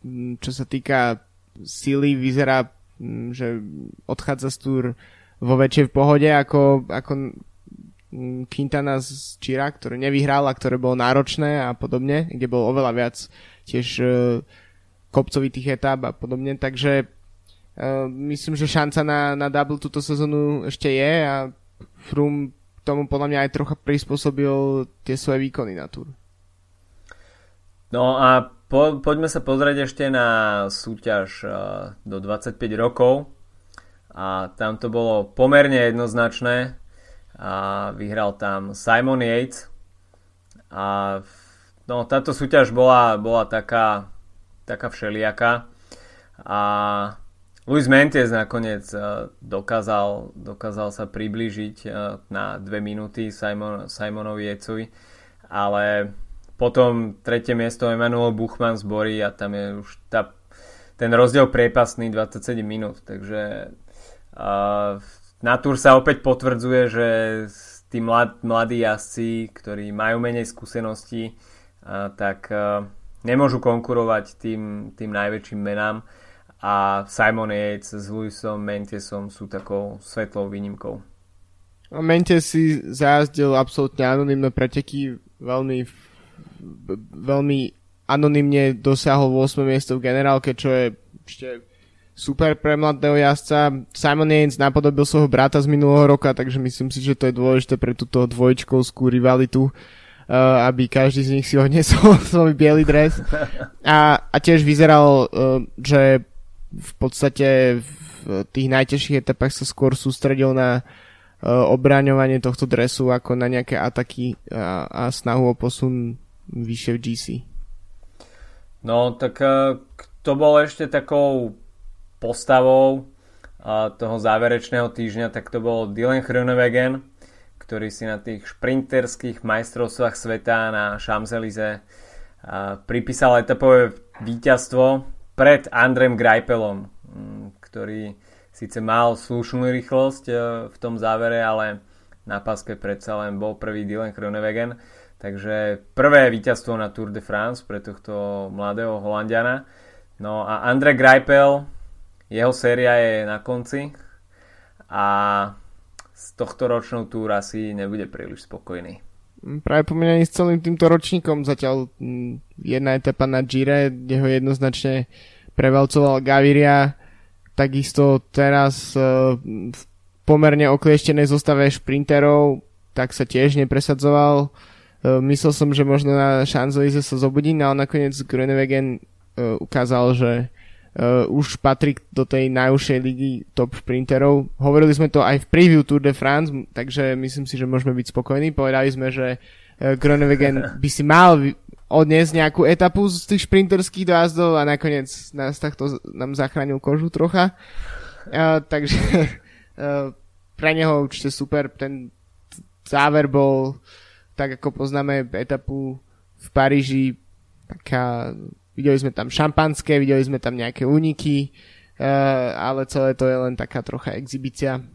mm, čo sa týka síly, vyzerá, mm, že odchádza z túr vo väčšej pohode ako, ako mm, Quintana z Čira, ktoré nevyhral a ktoré bolo náročné a podobne, kde bol oveľa viac tiež uh, kopcovitých etáp a podobne, takže uh, myslím, že šanca na, na double túto sezónu ešte je a Froome tomu podľa mňa aj trocha prispôsobil tie svoje výkony na túr. No a po, poďme sa pozrieť ešte na súťaž uh, do 25 rokov a tam to bolo pomerne jednoznačné a vyhral tam Simon Yates a no, táto súťaž bola, bola taká taká všelijaká. A Luis Mentiez nakoniec e, dokázal, dokázal sa priblížiť e, na dve minúty Simon, Simonovi Jecovi, ale potom tretie miesto Emanuel Buchmann zborí a tam je už tá, ten rozdiel priepasný 27 minút, takže uh, na Tour sa opäť potvrdzuje, že tí mlad, mladí jazdci, ktorí majú menej skúseností, tak nemôžu konkurovať tým, tým najväčším menám a Simon Yates s Luisom Mentesom sú takou svetlou výnimkou. Mentes si zajazdil absolútne anonimné preteky, veľmi, veľmi anonymne dosiahol 8 miesto v generálke, čo je ešte super pre mladého jazdca. Simon Yates napodobil svojho brata z minulého roka, takže myslím si, že to je dôležité pre túto dvojčkovskú rivalitu uh, aby každý z nich si odnesol svoj biely dres. A, a tiež vyzeral, uh, že v podstate v tých najtežších etapách sa skôr sústredil na uh, obraňovanie tohto dresu ako na nejaké ataky a, a snahu o posun vyššie v GC. No, tak kto bol ešte takou postavou toho záverečného týždňa, tak to bol Dylan Groenewegen, ktorý si na tých šprinterských majstrovstvách sveta na Champs-Élysées pripísal etapové víťazstvo pred Andrem Greipelom, mm, ktorý síce mal slušnú rýchlosť e, v tom závere, ale na paske predsa len bol prvý Dylan Kronewagen. Takže prvé víťazstvo na Tour de France pre tohto mladého Holandiana. No a Andre Greipel, jeho séria je na konci a s tohto ročnou túr asi nebude príliš spokojný. Práve pomenaní s celým týmto ročníkom zatiaľ jedna etapa na Gire, kde ho jednoznačne prevalcoval Gaviria, takisto teraz e, v pomerne oklieštenej zostave šprinterov, tak sa tiež nepresadzoval. E, myslel som, že možno na Šanzelize sa zobudí, no ale nakoniec Groenewegen e, ukázal, že uh, už patrí do tej najúžšej ligy top šprinterov. Hovorili sme to aj v preview Tour de France, takže myslím si, že môžeme byť spokojní. Povedali sme, že uh, Groenewegen by si mal odniesť nejakú etapu z tých šprinterských dojazdov a nakoniec nás takto nám zachránil kožu trocha. Uh, takže uh, pre neho určite super. Ten záver bol, tak ako poznáme etapu v Paríži, taká Videli sme tam šampanské, videli sme tam nejaké úniky, uh, ale celé to je len taká trocha exibícia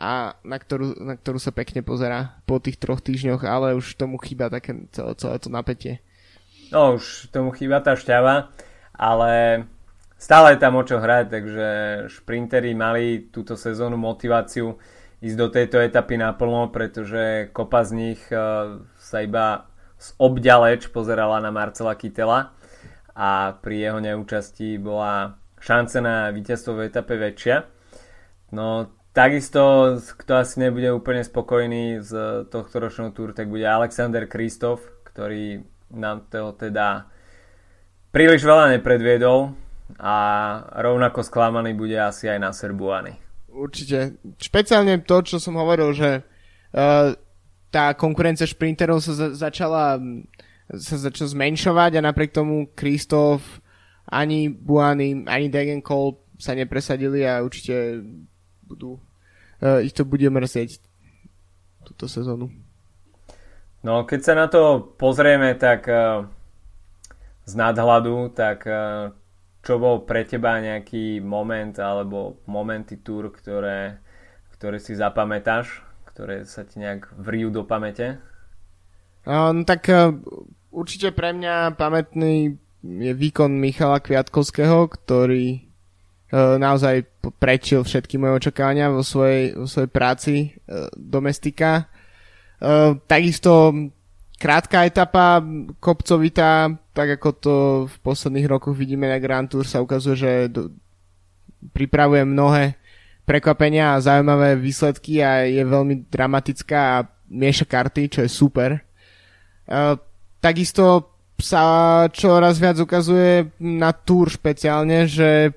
a na ktorú, na ktorú sa pekne pozera po tých troch týždňoch, ale už tomu chýba také celé, celé to napätie. No už tomu chýba tá šťava, ale stále je tam o čo hrať, takže šprinteri mali túto sezónu motiváciu ísť do tejto etapy naplno, pretože kopa z nich uh, sa iba z obďaleč pozerala na Marcela Kytela a pri jeho neúčasti bola šance na víťazstvo v etape väčšia. No takisto, kto asi nebude úplne spokojný z tohto ročného túr, tak bude Alexander Kristof, ktorý nám to teda príliš veľa nepredviedol a rovnako sklamaný bude asi aj na Serbuany. Určite. Špeciálne to, čo som hovoril, že uh, tá konkurencia šprinterov sa za- začala sa začal zmenšovať a napriek tomu Kristof, ani Buany, ani Degenkol sa nepresadili a určite budú, uh, ich to bude mrzieť túto sezónu. No, keď sa na to pozrieme tak uh, z nadhľadu, tak uh, čo bol pre teba nejaký moment alebo momenty túr, ktoré, ktoré si zapamätáš, ktoré sa ti nejak vrijú do pamäte? Um, tak Určite pre mňa pamätný je výkon Michala Kviatkovského, ktorý e, naozaj prečil všetky moje očakávania vo svojej, vo svojej práci e, domestika. E, takisto krátka etapa, kopcovitá, tak ako to v posledných rokoch vidíme na Grand Tour, sa ukazuje, že do, pripravuje mnohé prekvapenia a zaujímavé výsledky a je veľmi dramatická a mieša karty, čo je super. Uh, takisto sa čoraz viac ukazuje na túr špeciálne, že,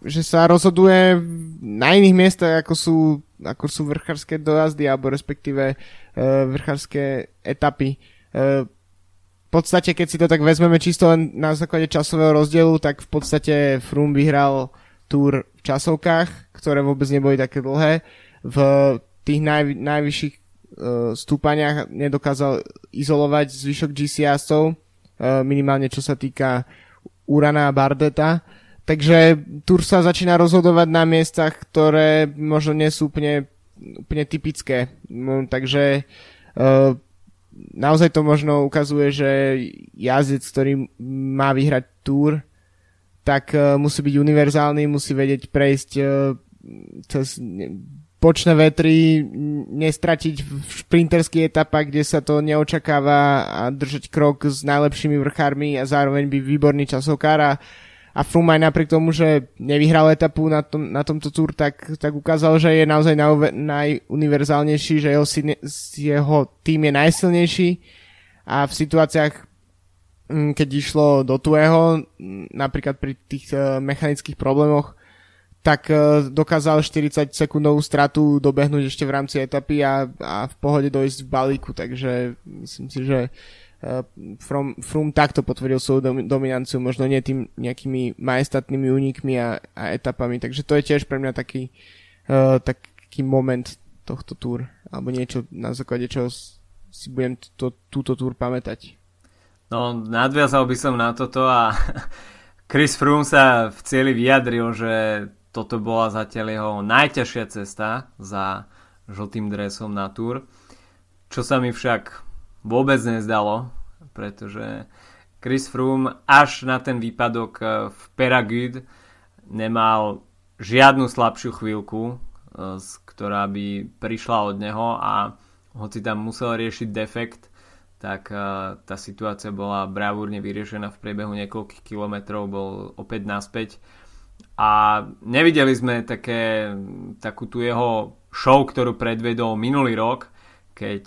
že sa rozhoduje na iných miestach, ako sú, ako sú vrchárske dojazdy, alebo respektíve uh, vrchárske etapy. Uh, v podstate, keď si to tak vezmeme čisto len na základe časového rozdielu, tak v podstate Froome vyhral túr v časovkách, ktoré vôbec neboli také dlhé. V tých naj, najvyšších stúpaniach nedokázal izolovať zvyšok GCS-ov, uh, minimálne čo sa týka Urana a Bardeta. Takže Tour sa začína rozhodovať na miestach, ktoré možno nie sú úplne, úplne typické. No, takže uh, naozaj to možno ukazuje, že jazdec, ktorý má vyhrať Tour, tak musí byť univerzálny, musí vedieť prejsť cez počné vetry, nestratiť v šprinterských etapách, kde sa to neočakáva a držať krok s najlepšími vrchármi a zároveň byť výborný časovkár a, a Froome aj napriek tomu, že nevyhral etapu na, tom, na tomto túr, tak, tak ukázal, že je naozaj naj, najuniverzálnejší, že jeho, jeho tým je najsilnejší. A v situáciách mm, keď išlo do tuého, napríklad pri tých eh, mechanických problémoch, tak uh, dokázal 40 sekundovú stratu dobehnúť ešte v rámci etapy a, a v pohode dojsť v balíku, takže myslím si, že uh, From, Froome takto potvrdil svoju dom, dominanciu, možno nie tým nejakými majestatnými únikmi a, a etapami, takže to je tiež pre mňa taký, uh, taký moment tohto túr, alebo niečo na základe čoho si budem to, túto túr pamätať. No, nadviazal by som na toto a Chris Froome sa v cieli vyjadril, že toto bola zatiaľ jeho najťažšia cesta za žltým dresom na Tour. Čo sa mi však vôbec nezdalo, pretože Chris Froome až na ten výpadok e, v Peragude nemal žiadnu slabšiu chvíľku, ktorá by prišla od neho a hoci tam musel riešiť defekt, tak tá situácia bola bravúrne vyriešená v priebehu niekoľkých kilometrov, bol opäť naspäť a nevideli sme také, takú tú jeho show, ktorú predvedol minulý rok, keď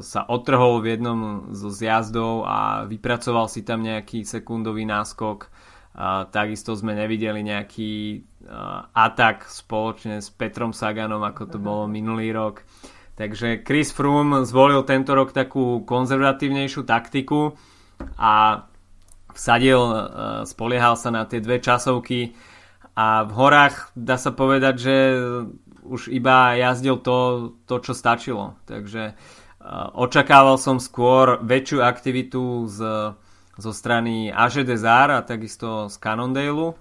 sa otrhol v jednom zo zjazdov a vypracoval si tam nejaký sekundový náskok. A takisto sme nevideli nejaký atak spoločne s Petrom Saganom, ako to bolo minulý rok. Takže Chris Froome zvolil tento rok takú konzervatívnejšiu taktiku a vsadil, e, spoliehal sa na tie dve časovky a v horách dá sa povedať, že už iba jazdil to, to čo stačilo. Takže e, očakával som skôr väčšiu aktivitu z, zo strany Aže Desar a takisto z Cannondale,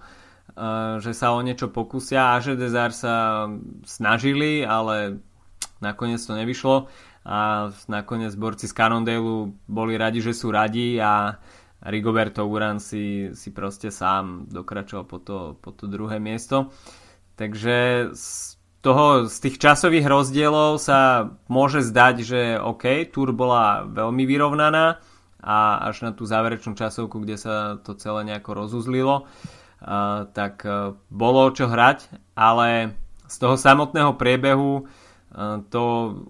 že sa o niečo pokusia. Aže Desar sa snažili, ale nakoniec to nevyšlo a nakoniec borci z Cannondale boli radi, že sú radi a Rigoberto Uran si, si proste sám dokračoval po to, po to druhé miesto. Takže z, toho, z tých časových rozdielov sa môže zdať, že OK, Tour bola veľmi vyrovnaná a až na tú záverečnú časovku, kde sa to celé nejako rozuzlilo, uh, tak uh, bolo čo hrať, ale z toho samotného priebehu to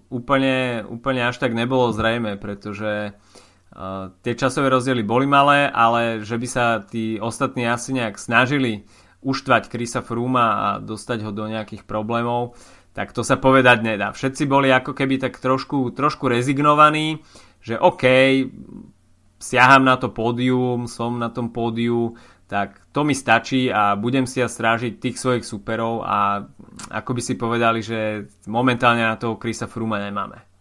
úplne, úplne až tak nebolo zrejme, pretože tie časové rozdiely boli malé, ale že by sa tí ostatní asi nejak snažili uštvať Krisa Fruma a dostať ho do nejakých problémov, tak to sa povedať nedá. Všetci boli ako keby tak trošku, trošku rezignovaní, že OK, siaham na to pódium, som na tom pódiu, tak to mi stačí a budem si ja strážiť tých svojich superov a ako by si povedali, že momentálne na toho Krisa Fruma nemáme.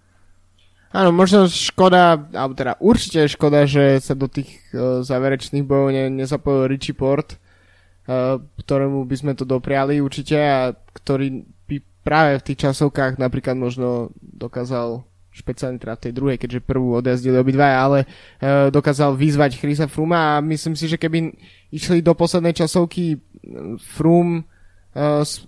Áno, možno škoda, alebo teda určite škoda, že sa do tých uh, záverečných bojov ne, nezapojil Richie Port, uh, ktorému by sme to dopriali určite a ktorý by práve v tých časovkách napríklad možno dokázal špeciálne teda v tej druhej, keďže prvú odjazdili obidvaja, ale uh, dokázal vyzvať Chrisa Fruma a myslím si, že keby išli do poslednej časovky Frum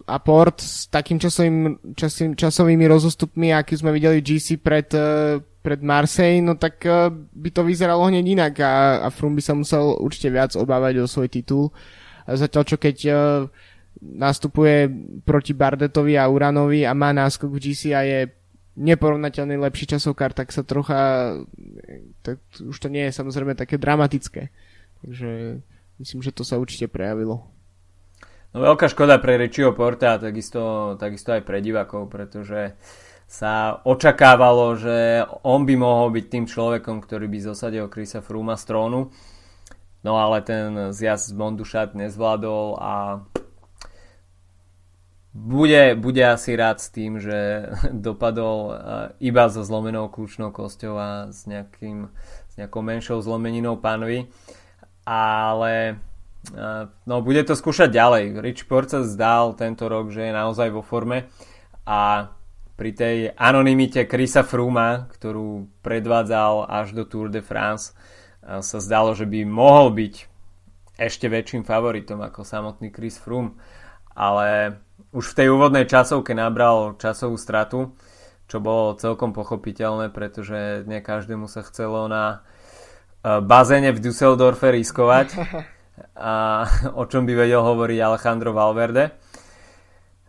a Port s takým časovým, časovým, časovými rozostupmi, aký sme videli GC pred, uh, pred Marseille, no tak uh, by to vyzeralo hneď inak a, a Frum by sa musel určite viac obávať o svoj titul. Zatiaľ čo keď nastupuje proti Bardetovi a Uranovi a má náskok v GC a je neporovnateľný lepší časovkár, tak sa trocha tak už to nie je samozrejme také dramatické. Takže myslím, že to sa určite prejavilo. No veľká škoda pre Rečio Porta a takisto, takisto aj pre divákov, pretože sa očakávalo, že on by mohol byť tým človekom, ktorý by zosadil Krisa Fruma z trónu. No ale ten zjazd z Mondušat nezvládol a bude, bude asi rád s tým, že dopadol eh, iba so zlomenou kľúčnou kosťou a s, nejakým, s nejakou menšou zlomeninou pánovi. Ale no, bude to skúšať ďalej. Rich Port sa zdal tento rok, že je naozaj vo forme a pri tej anonimite Chrisa Fruma, ktorú predvádzal až do Tour de France, eh, sa zdalo, že by mohol byť ešte väčším favoritom ako samotný Chris Froome. Ale už v tej úvodnej časovke nabral časovú stratu, čo bolo celkom pochopiteľné, pretože nie každému sa chcelo na e, bazéne v Düsseldorfe riskovať a o čom by vedel hovoriť Alejandro Valverde.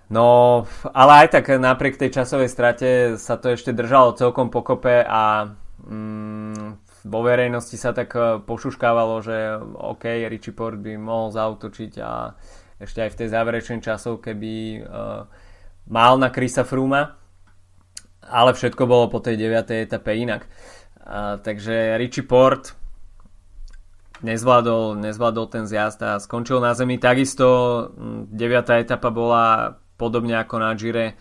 No, ale aj tak napriek tej časovej strate sa to ešte držalo celkom pokope a mm, vo verejnosti sa tak e, pošuškávalo, že OK, Richie Port by mohol zautočiť a ešte aj v tej záverečnej časovke by uh, mal na Krisa Fruma, ale všetko bolo po tej 9. etape inak. Uh, takže Richie Port nezvládol, nezvládol ten zjazd a skončil na zemi. Takisto 9. Hm, etapa bola podobne ako na Gire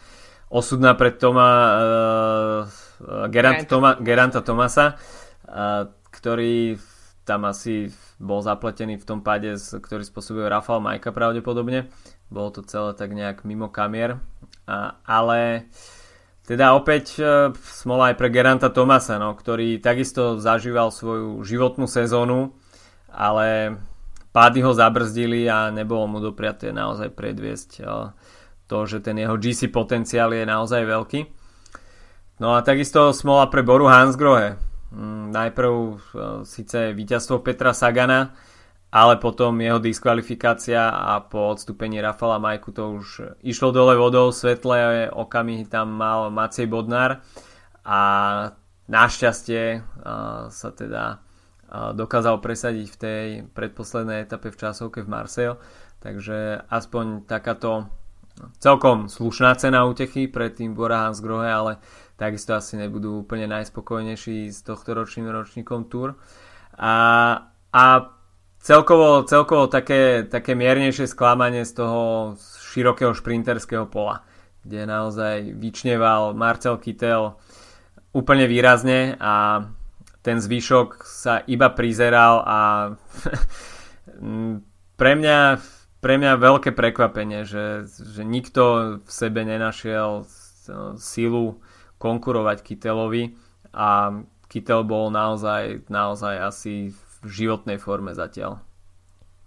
osudná pred Toma, uh, Gerant Toma, Geranta Tomasa, uh, ktorý tam asi bol zapletený v tom pade, ktorý spôsobil Rafal Majka pravdepodobne. Bolo to celé tak nejak mimo kamier. A, ale teda opäť e, smola aj pre Geranta Tomasa, no, ktorý takisto zažíval svoju životnú sezónu, ale pády ho zabrzdili a nebolo mu dopriaté naozaj predviesť e, to, že ten jeho GC potenciál je naozaj veľký. No a takisto smola pre Boru Hansgrohe. Mm, najprv uh, síce víťazstvo Petra Sagana, ale potom jeho diskvalifikácia a po odstúpení Rafala Majku to už išlo dole vodou, svetlé okamihy tam mal Macej Bodnár a našťastie uh, sa teda dokázal presadiť v tej predposlednej etape v časovke v Marseille, takže aspoň takáto celkom slušná cena útechy pre tým Bora Hansgrohe, ale takisto asi nebudú úplne najspokojnejší s tohto ročným ročníkom Tour. A, a celkovo, celkovo také, také miernejšie sklamanie z toho širokého šprinterského pola, kde naozaj vyčneval Marcel Kittel úplne výrazne a ten zvyšok sa iba prizeral a pre mňa pre mňa veľké prekvapenie, že, že nikto v sebe nenašiel silu konkurovať Kitelovi a Kitel bol naozaj, naozaj asi v životnej forme zatiaľ.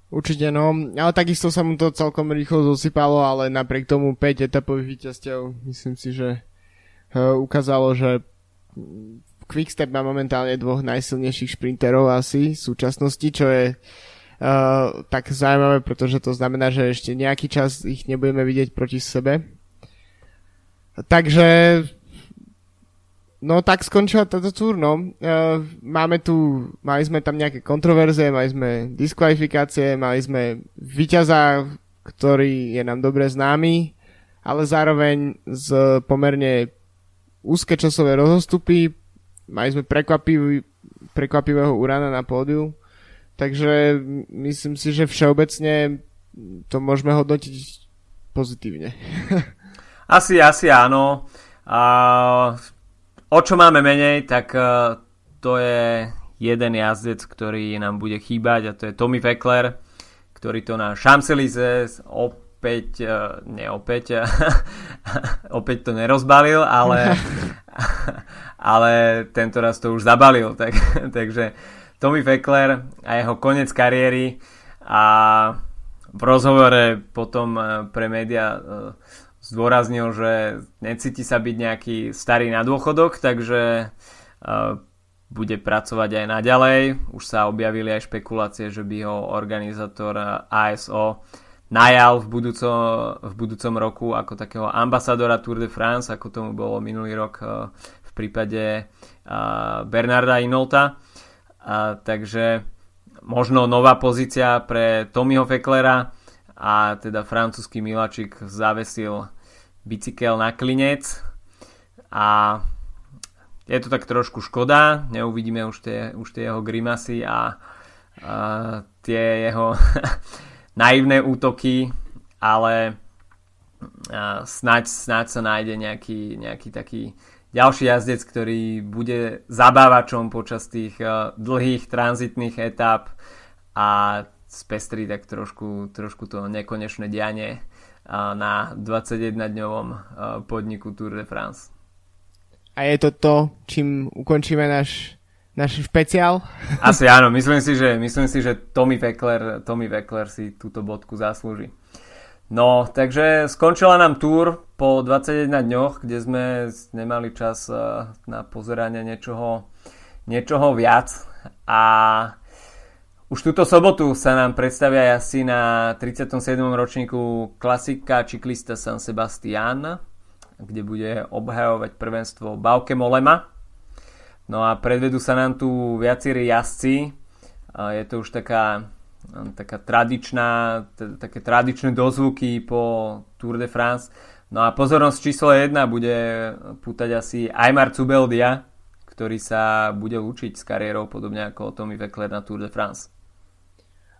Určite no, ale takisto sa mu to celkom rýchlo zosypalo, ale napriek tomu 5 etapových víťazstiev myslím si, že uh, ukázalo, že Quickstep má momentálne dvoch najsilnejších šprinterov asi v súčasnosti, čo je Uh, tak zaujímavé, pretože to znamená, že ešte nejaký čas ich nebudeme vidieť proti sebe. Takže no tak skončila táto túr, no. Uh, máme tu, mali sme tam nejaké kontroverzie, mali sme diskvalifikácie, mali sme víťaza, ktorý je nám dobre známy, ale zároveň z pomerne úzke časové rozostupy, mali sme prekvapivý, prekvapivého Urana na pódiu, Takže myslím si, že všeobecne to môžeme hodnotiť pozitívne. asi, asi áno. A o čo máme menej, tak e, to je jeden jazdec, ktorý nám bude chýbať a to je Tommy Feckler, ktorý to na Champs-Élysées opäť, e, ne opäť, opäť to nerozbalil, ale, ale tento raz to už zabalil, tak, takže Tommy Feckler a jeho koniec kariéry a v rozhovore potom e, pre média e, zdôraznil, že necíti sa byť nejaký starý na dôchodok, takže e, bude pracovať aj naďalej. Už sa objavili aj špekulácie, že by ho organizátor ASO najal v, budúco, v budúcom roku ako takého ambasadora Tour de France, ako tomu bolo minulý rok prípade Bernarda Inolta. A, takže možno nová pozícia pre Tommyho Fecklera a teda francúzsky milačik zavesil bicykel na klinec a je to tak trošku škoda, neuvidíme už tie, už tie jeho grimasy a, a tie jeho naivné útoky, ale snáď, snáď sa nájde nejaký, nejaký taký ďalší jazdec, ktorý bude zabávačom počas tých uh, dlhých tranzitných etáp a spestrí tak trošku, trošku to nekonečné dianie uh, na 21-dňovom uh, podniku Tour de France. A je to to, čím ukončíme náš, náš špeciál? Asi áno, myslím si, že, myslím si, že Tommy Veckler, Tommy Veckler si túto bodku zaslúži. No, takže skončila nám túr po 21 dňoch, kde sme nemali čas eh, na pozeranie niečoho, niečoho viac a už túto sobotu sa nám predstavia asi na 37. ročníku klasika cyklista San Sebastian, kde bude obhajovať prvenstvo Bauke Molema. No a predvedú sa nám tu viacerí jazdci. Je to už taká taká tradičná, také tradičné dozvuky po Tour de France. No a pozornosť číslo 1 bude pútať asi Aymar Cubeldia, ktorý sa bude učiť s kariérou podobne ako Tommy Veckler na Tour de France.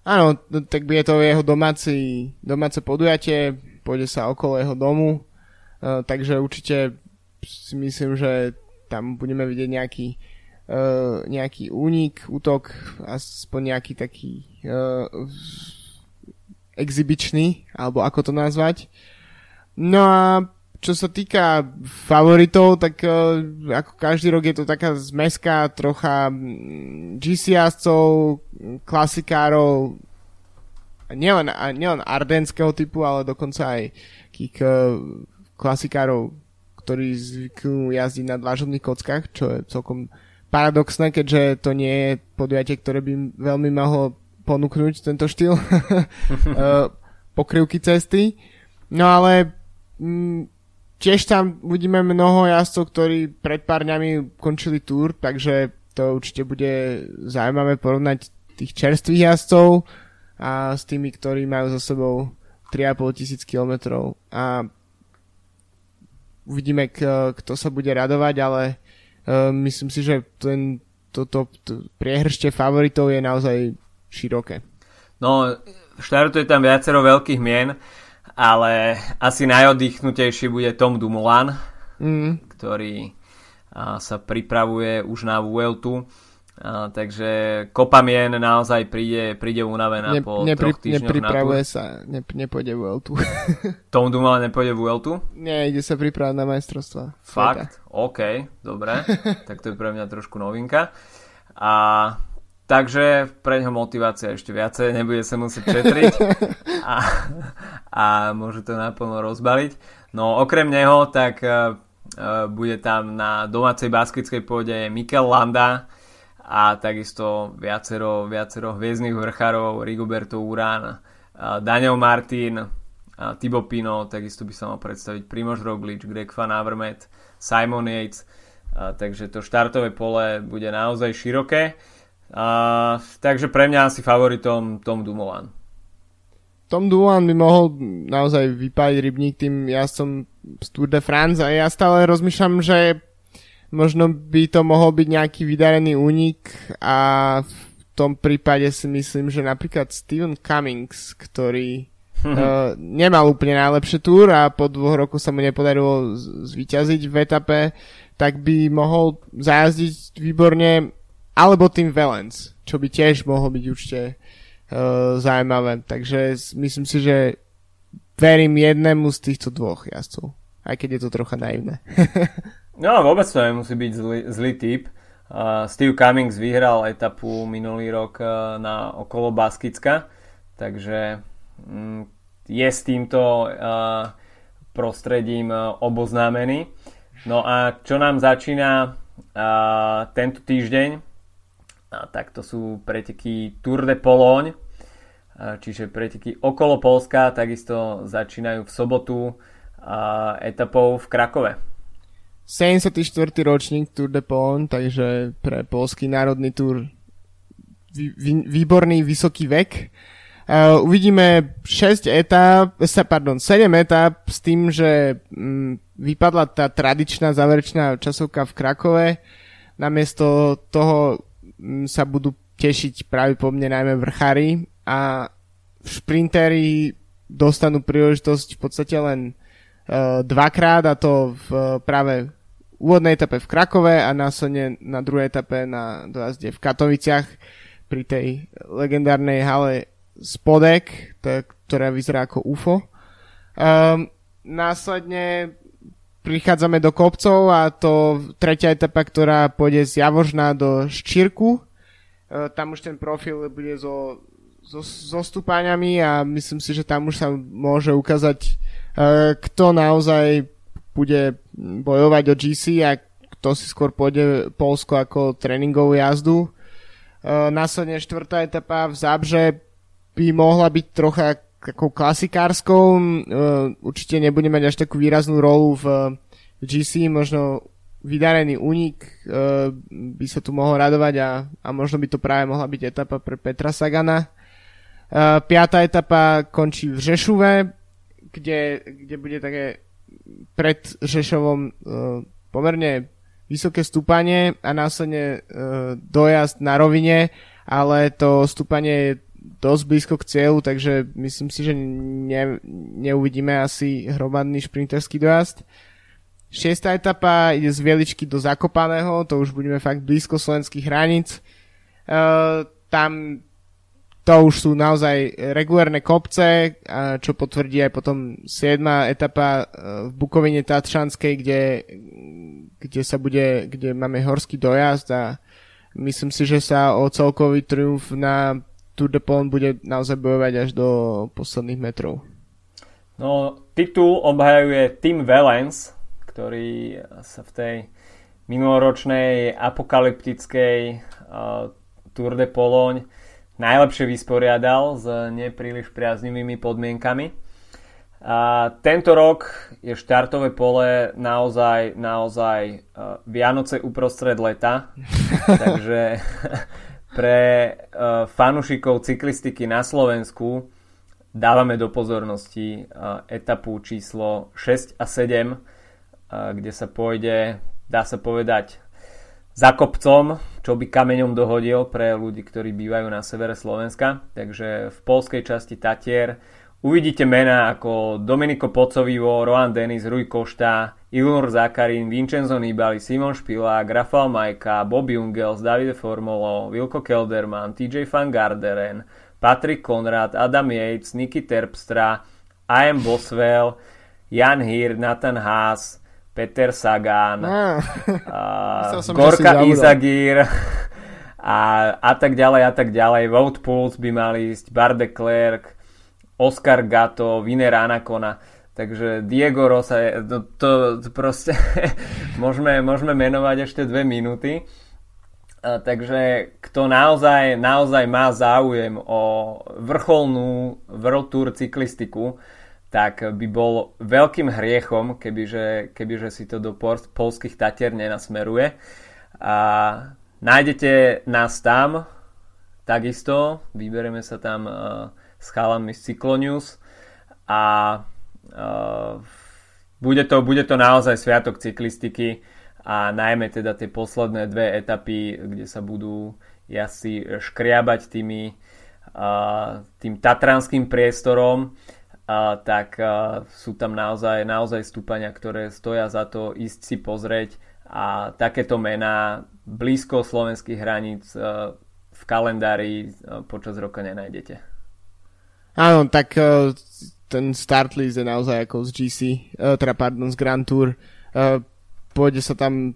Áno, tak bude to jeho domáci, domáce podujatie, pôjde sa okolo jeho domu, uh, takže určite si myslím, že tam budeme vidieť nejaký uh, nejaký únik, útok, aspoň nejaký taký uh, exibičný, alebo ako to nazvať. No a čo sa týka favoritov, tak uh, ako každý rok je to taká zmeska trocha GC jazdcov, klasikárov, nielen, nielen ardenského typu, ale dokonca aj takých uh, klasikárov, ktorí zvyknú jazdiť na dlažobných kockách, čo je celkom paradoxné, keďže to nie je podujatie, ktoré by veľmi mohlo ponúknuť tento štýl uh, pokrývky cesty. No ale mm, tiež tam uvidíme mnoho jazdcov, ktorí pred pár dňami končili túr, takže to určite bude zaujímavé porovnať tých čerstvých jazdcov a s tými, ktorí majú za sebou 3,5 tisíc kilometrov a uvidíme, k, kto sa bude radovať, ale uh, myslím si, že ten, toto to, priehršte favoritov je naozaj široké. No, štartuje tam viacero veľkých mien ale asi najoddychnutejší bude Tom Dumoulin, mm. ktorý a, sa pripravuje už na Vueltu. A, takže kopa mien naozaj príde, príde unavená ne, po nepri, troch týždňoch Nepripravuje sa, ne, nepôjde Vueltu. Tom Dumoulin nepôjde Vueltu? Nie, ide sa pripravať na majstrovstva. Fakt? Sveta. OK, dobre. tak to je pre mňa trošku novinka. A Takže pre ňo motivácia ešte viacej, nebude sa musieť četriť a, a môže to naplno rozbaliť. No okrem neho, tak uh, bude tam na domácej baskickej pôde Mikel Landa a takisto viacero, viacero hviezdnych vrchárov, Rigoberto Urán, Daniel Martin, Thibaut Pino, takisto by sa mal predstaviť Primož Roglič, Greg Van Avermaet, Simon Yates, takže to štartové pole bude naozaj široké. Takže pre mňa asi favoritom Tom Dumoulin. Tom Dumoulin by mohol naozaj vypáliť rybník tým som z Tour de France a ja stále rozmýšľam, že možno by to mohol byť nejaký vydarený únik a v tom prípade si myslím, že napríklad Steven Cummings, ktorý uh, nemal úplne najlepšie túr a po dvoch rokoch sa mu nepodarilo zvíťaziť v etape, tak by mohol zajazdiť výborne alebo tým Valence, čo by tiež mohlo byť určite uh, zaujímavé. Takže myslím si, že verím jednému z týchto dvoch jazdcov. Aj keď je to trocha naivné. no vôbec to nemusí byť zlý, zlý typ. Uh, Steve Cummings vyhral etapu minulý rok uh, na okolo Baskicka, takže um, je s týmto uh, prostredím uh, oboznámený. No a čo nám začína uh, tento týždeň, a tak to sú preteky Tour de Pologne, čiže preteky okolo Polska, takisto začínajú v sobotu etapou v Krakove. 74. ročník Tour de Pologne, takže pre polský národný túr výborný vysoký vek. Uh, uvidíme 6 etap, pardon, 7 etap s tým, že um, vypadla tá tradičná záverečná časovka v Krakove. Namiesto toho sa budú tešiť práve po mne najmä vrchári a šprintery dostanú príležitosť v podstate len uh, dvakrát a to v práve úvodnej etape v Krakove a následne na druhej etape na dojazde v Katoviciach pri tej legendárnej hale Spodek, ktorá vyzerá ako UFO. Um, následne prichádzame do kopcov a to tretia etapa, ktorá pôjde z Javožna do Ščírku. E, tam už ten profil bude so, so, so stúpaniami a myslím si, že tam už sa môže ukázať, e, kto naozaj bude bojovať o GC a kto si skôr pôjde Polsko ako tréningovú jazdu. E, následne štvrtá etapa v Zábře by mohla byť trocha takou klasikárskou, určite nebude mať až takú výraznú rolu v GC, možno vydarený únik uh, by sa tu mohol radovať a, a možno by to práve mohla byť etapa pre Petra Sagana. Uh, piatá etapa končí v Žešuve, kde, kde bude také pred Žešovom uh, pomerne vysoké stúpanie a následne uh, dojazd na rovine, ale to stúpanie je dosť blízko k cieľu, takže myslím si, že ne, neuvidíme asi hromadný šprinterský dojazd. Šiestá etapa ide z Vieličky do Zakopaného, to už budeme fakt blízko slovenských hraníc. Uh, tam to už sú naozaj regulárne kopce, čo potvrdí aj potom 7. etapa uh, v Bukovine Tatšanskej, kde, kde sa bude, kde máme horský dojazd a myslím si, že sa o celkový triumf na Tour de Pont bude naozaj bojovať až do posledných metrov. No, titul obhajuje Tim Valens, ktorý sa v tej minuloročnej apokalyptickej uh, Tour de Pologne najlepšie vysporiadal s nepríliš priaznivými podmienkami. A tento rok je štartové pole naozaj, naozaj uh, Vianoce uprostred leta, takže pre uh, fanušikov cyklistiky na Slovensku dávame do pozornosti uh, etapu číslo 6 a 7 kde sa pôjde, dá sa povedať, za kopcom, čo by kameňom dohodil pre ľudí, ktorí bývajú na severe Slovenska. Takže v polskej časti Tatier uvidíte mená ako Domenico Pocovivo, Rohan Denis, Rui Košta, Ilnur Zakarin, Vincenzo Nibali, Simon Špilák, Rafael Majka, Bob Jungels, Davide Formolo, Vilko Kelderman, TJ Van Garderen, Patrick Konrad, Adam Yates, Niky Terpstra, AM Boswell, Jan Hir, Nathan Haas, Peter Sagan, ah. a, som, Gorka Izagir a, a tak ďalej a tak ďalej. Vote Pulse by mali ísť, Bar de Klerk, Oscar Gato, Viner Anacona. Takže Diego Rosa, je, to, to, to proste môžeme, môžeme menovať ešte dve minúty. A, takže kto naozaj, naozaj má záujem o vrcholnú World Tour cyklistiku, tak by bol veľkým hriechom, kebyže, kebyže si to do polských Tatier nenasmeruje. A nájdete nás tam, takisto, vyberieme sa tam uh, s chalami z Cyclonews a uh, bude, to, bude to naozaj sviatok cyklistiky a najmä teda tie posledné dve etapy, kde sa budú jazdci škriabať tými, uh, tým tatranským priestorom a, tak a, sú tam naozaj, naozaj stúpania, ktoré stoja za to ísť si pozrieť a takéto mená blízko slovenských hraníc a, v kalendári a, počas roka nenájdete. Áno, tak a, ten start list je naozaj ako z GC, a, teda pardon, z Grand Tour. A, pôjde sa tam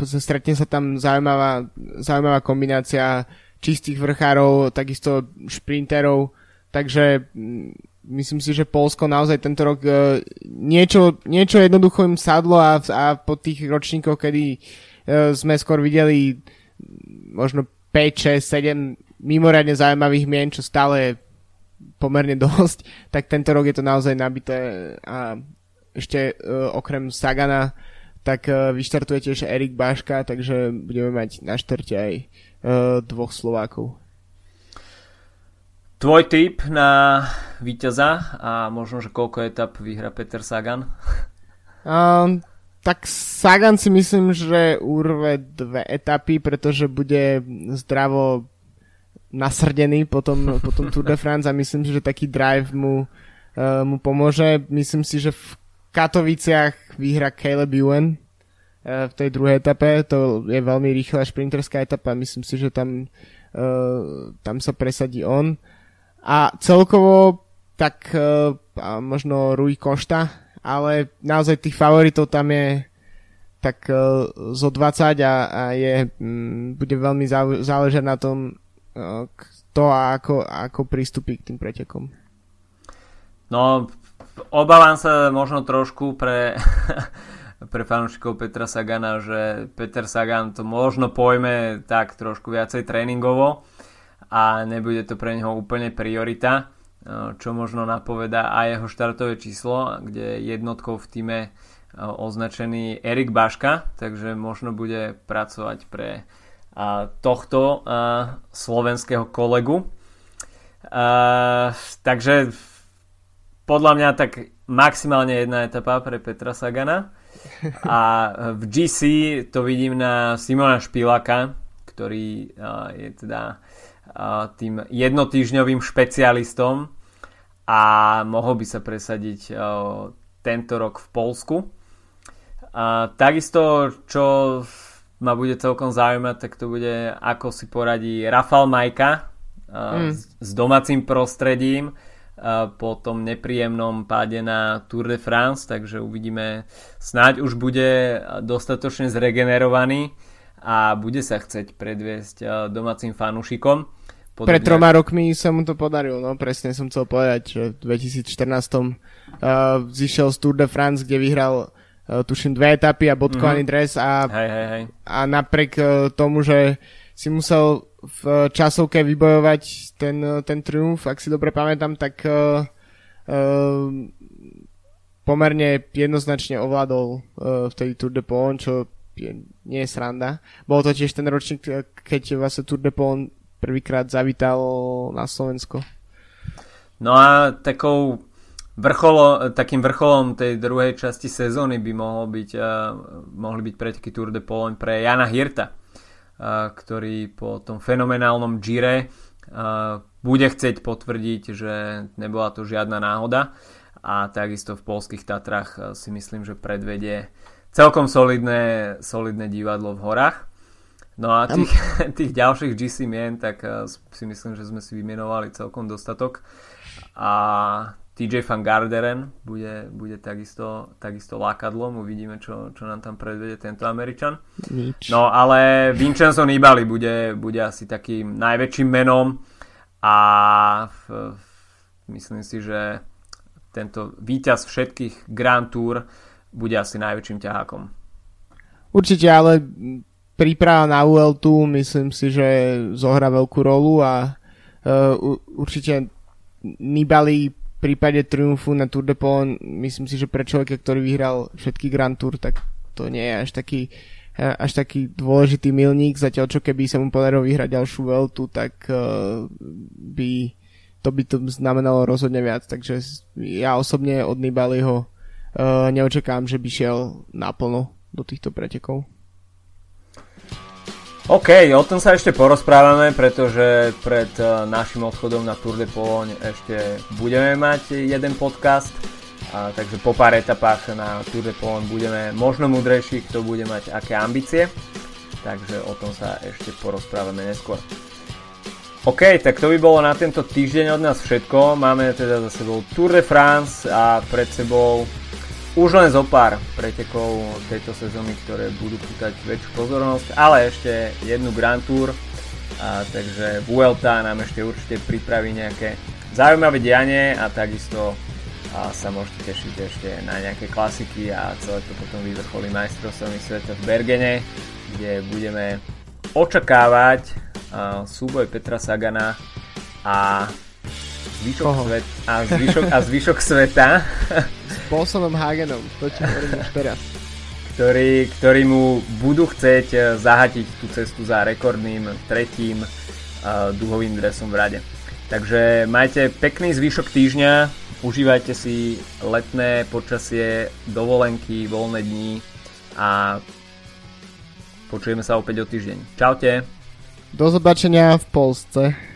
stretne sa tam zaujímavá, zaujímavá kombinácia čistých vrchárov, takisto šprinterov, Takže mm, myslím si, že Polsko naozaj tento rok uh, niečo, niečo jednoducho im sadlo a, a po tých ročníkoch, kedy uh, sme skôr videli mm, možno 5, 6, 7 mimoriadne zaujímavých mien, čo stále je pomerne dosť, tak tento rok je to naozaj nabité a ešte uh, okrem Sagana tak uh, vyštartuje tiež Erik Baška, takže budeme mať na štarte aj dvoch Slovákov. Tvoj tip na víťaza a možno, že koľko etap vyhra Peter Sagan? Um, tak Sagan si myslím, že urve dve etapy, pretože bude zdravo nasrdený potom, potom Tour de France a myslím si, že taký drive mu, uh, mu pomôže. Myslím si, že v Katoviciach vyhra Caleb Ewan uh, v tej druhej etape. To je veľmi rýchla šprinterská etapa. Myslím si, že tam, uh, tam sa presadí on. A celkovo tak uh, možno Rui Košta, ale naozaj tých favoritov tam je tak uh, zo 20 a, a je, um, bude veľmi záležať na tom, uh, kto a ako, ako prístupí k tým pretekom. No, obávam sa možno trošku pre, pre fanúšikov Petra Sagana, že Peter Sagan to možno pojme tak trošku viacej tréningovo a nebude to pre neho úplne priorita, e, čo možno napoveda aj jeho štartové číslo, kde je jednotkou v týme e, označený Erik Baška, takže možno bude pracovať pre e, tohto slovenského kolegu. Takže podľa mňa tak maximálne jedna etapa pre Petra Sagana a v GC to vidím na Simona Špilaka, ktorý je teda tým jednotýžňovým špecialistom a mohol by sa presadiť tento rok v Polsku. A takisto, čo ma bude celkom zaujímať, tak to bude, ako si poradí Rafal Majka mm. s, s domácim prostredím po tom nepríjemnom páde na Tour de France, takže uvidíme, snáď už bude dostatočne zregenerovaný a bude sa chceť predviesť domácim fanúšikom. Podobne... Pred troma rokmi sa mu to podarilo, no presne som chcel povedať, že v 2014 uh, zišiel z Tour de France, kde vyhral uh, tuším dve etapy a bodkovaný mm-hmm. dres a, hej, hej, hej. a napriek uh, tomu, že si musel v časovke vybojovať ten, ten triumf, ak si dobre pamätám, tak uh, uh, pomerne jednoznačne ovládol uh, vtedy Tour de Pont, čo je, nie je sranda. Bol to tiež ten ročník, keď vlastne Tour de Pont prvýkrát zavítal na Slovensko. No a takou vrcholo, takým vrcholom tej druhej časti sezóny by mohol byť, uh, mohli byť preteky Tour de Pologne pre Jana Hirta ktorý po tom fenomenálnom Gire bude chcieť potvrdiť, že nebola to žiadna náhoda a takisto v polských Tatrách si myslím, že predvedie celkom solidné, solidné divadlo v horách. No a tých, tých ďalších GC mien, tak si myslím, že sme si vymenovali celkom dostatok. A TJ Van Garderen bude, bude takisto, takisto lákadlom, uvidíme, čo, čo nám tam predvede tento Američan. Nič. No ale Vincenzo Nibali bude, bude asi takým najväčším menom a v, myslím si, že tento víťaz všetkých Grand Tour bude asi najväčším ťahákom. Určite, ale príprava na UL2 myslím si, že zohrá veľkú rolu a uh, určite Nibali prípade triumfu na Tour de Pont, myslím si, že pre človeka, ktorý vyhral všetky Grand Tour, tak to nie je až taký, až taký dôležitý milník, zatiaľ čo keby sa mu podarilo vyhrať ďalšiu Veltu, tak uh, by to by to znamenalo rozhodne viac, takže ja osobne od Nibaliho neočakám, že by šiel naplno do týchto pretekov. OK, o tom sa ešte porozprávame, pretože pred uh, našim odchodom na Tour de Pologne ešte budeme mať jeden podcast, a, takže po pár etapách na Tour de Pologne budeme možno mudrejší, kto bude mať aké ambície, takže o tom sa ešte porozprávame neskôr. OK, tak to by bolo na tento týždeň od nás všetko. Máme teda za sebou Tour de France a pred sebou už len zo pár pretekov tejto sezóny, ktoré budú pýtať väčšiu pozornosť, ale ešte jednu Grand Tour, a, takže Vuelta nám ešte určite pripraví nejaké zaujímavé dianie a takisto a sa môžete tešiť ešte na nejaké klasiky a celé to potom vyvrcholí majstrovstvami sveta v Bergene, kde budeme očakávať súboj Petra Sagana a zvyšok, svet, a zvyšok, a zvyšok sveta Bolsonom Hagenom, to ti hovorím už teraz. Ktorý, ktorý mu budú chcieť eh, zahatiť tú cestu za rekordným tretím uh, duhovým dresom v rade. Takže majte pekný zvyšok týždňa, užívajte si letné počasie, dovolenky, voľné dní a počujeme sa opäť o týždeň. Čaute. Do zobačenia v Polsce.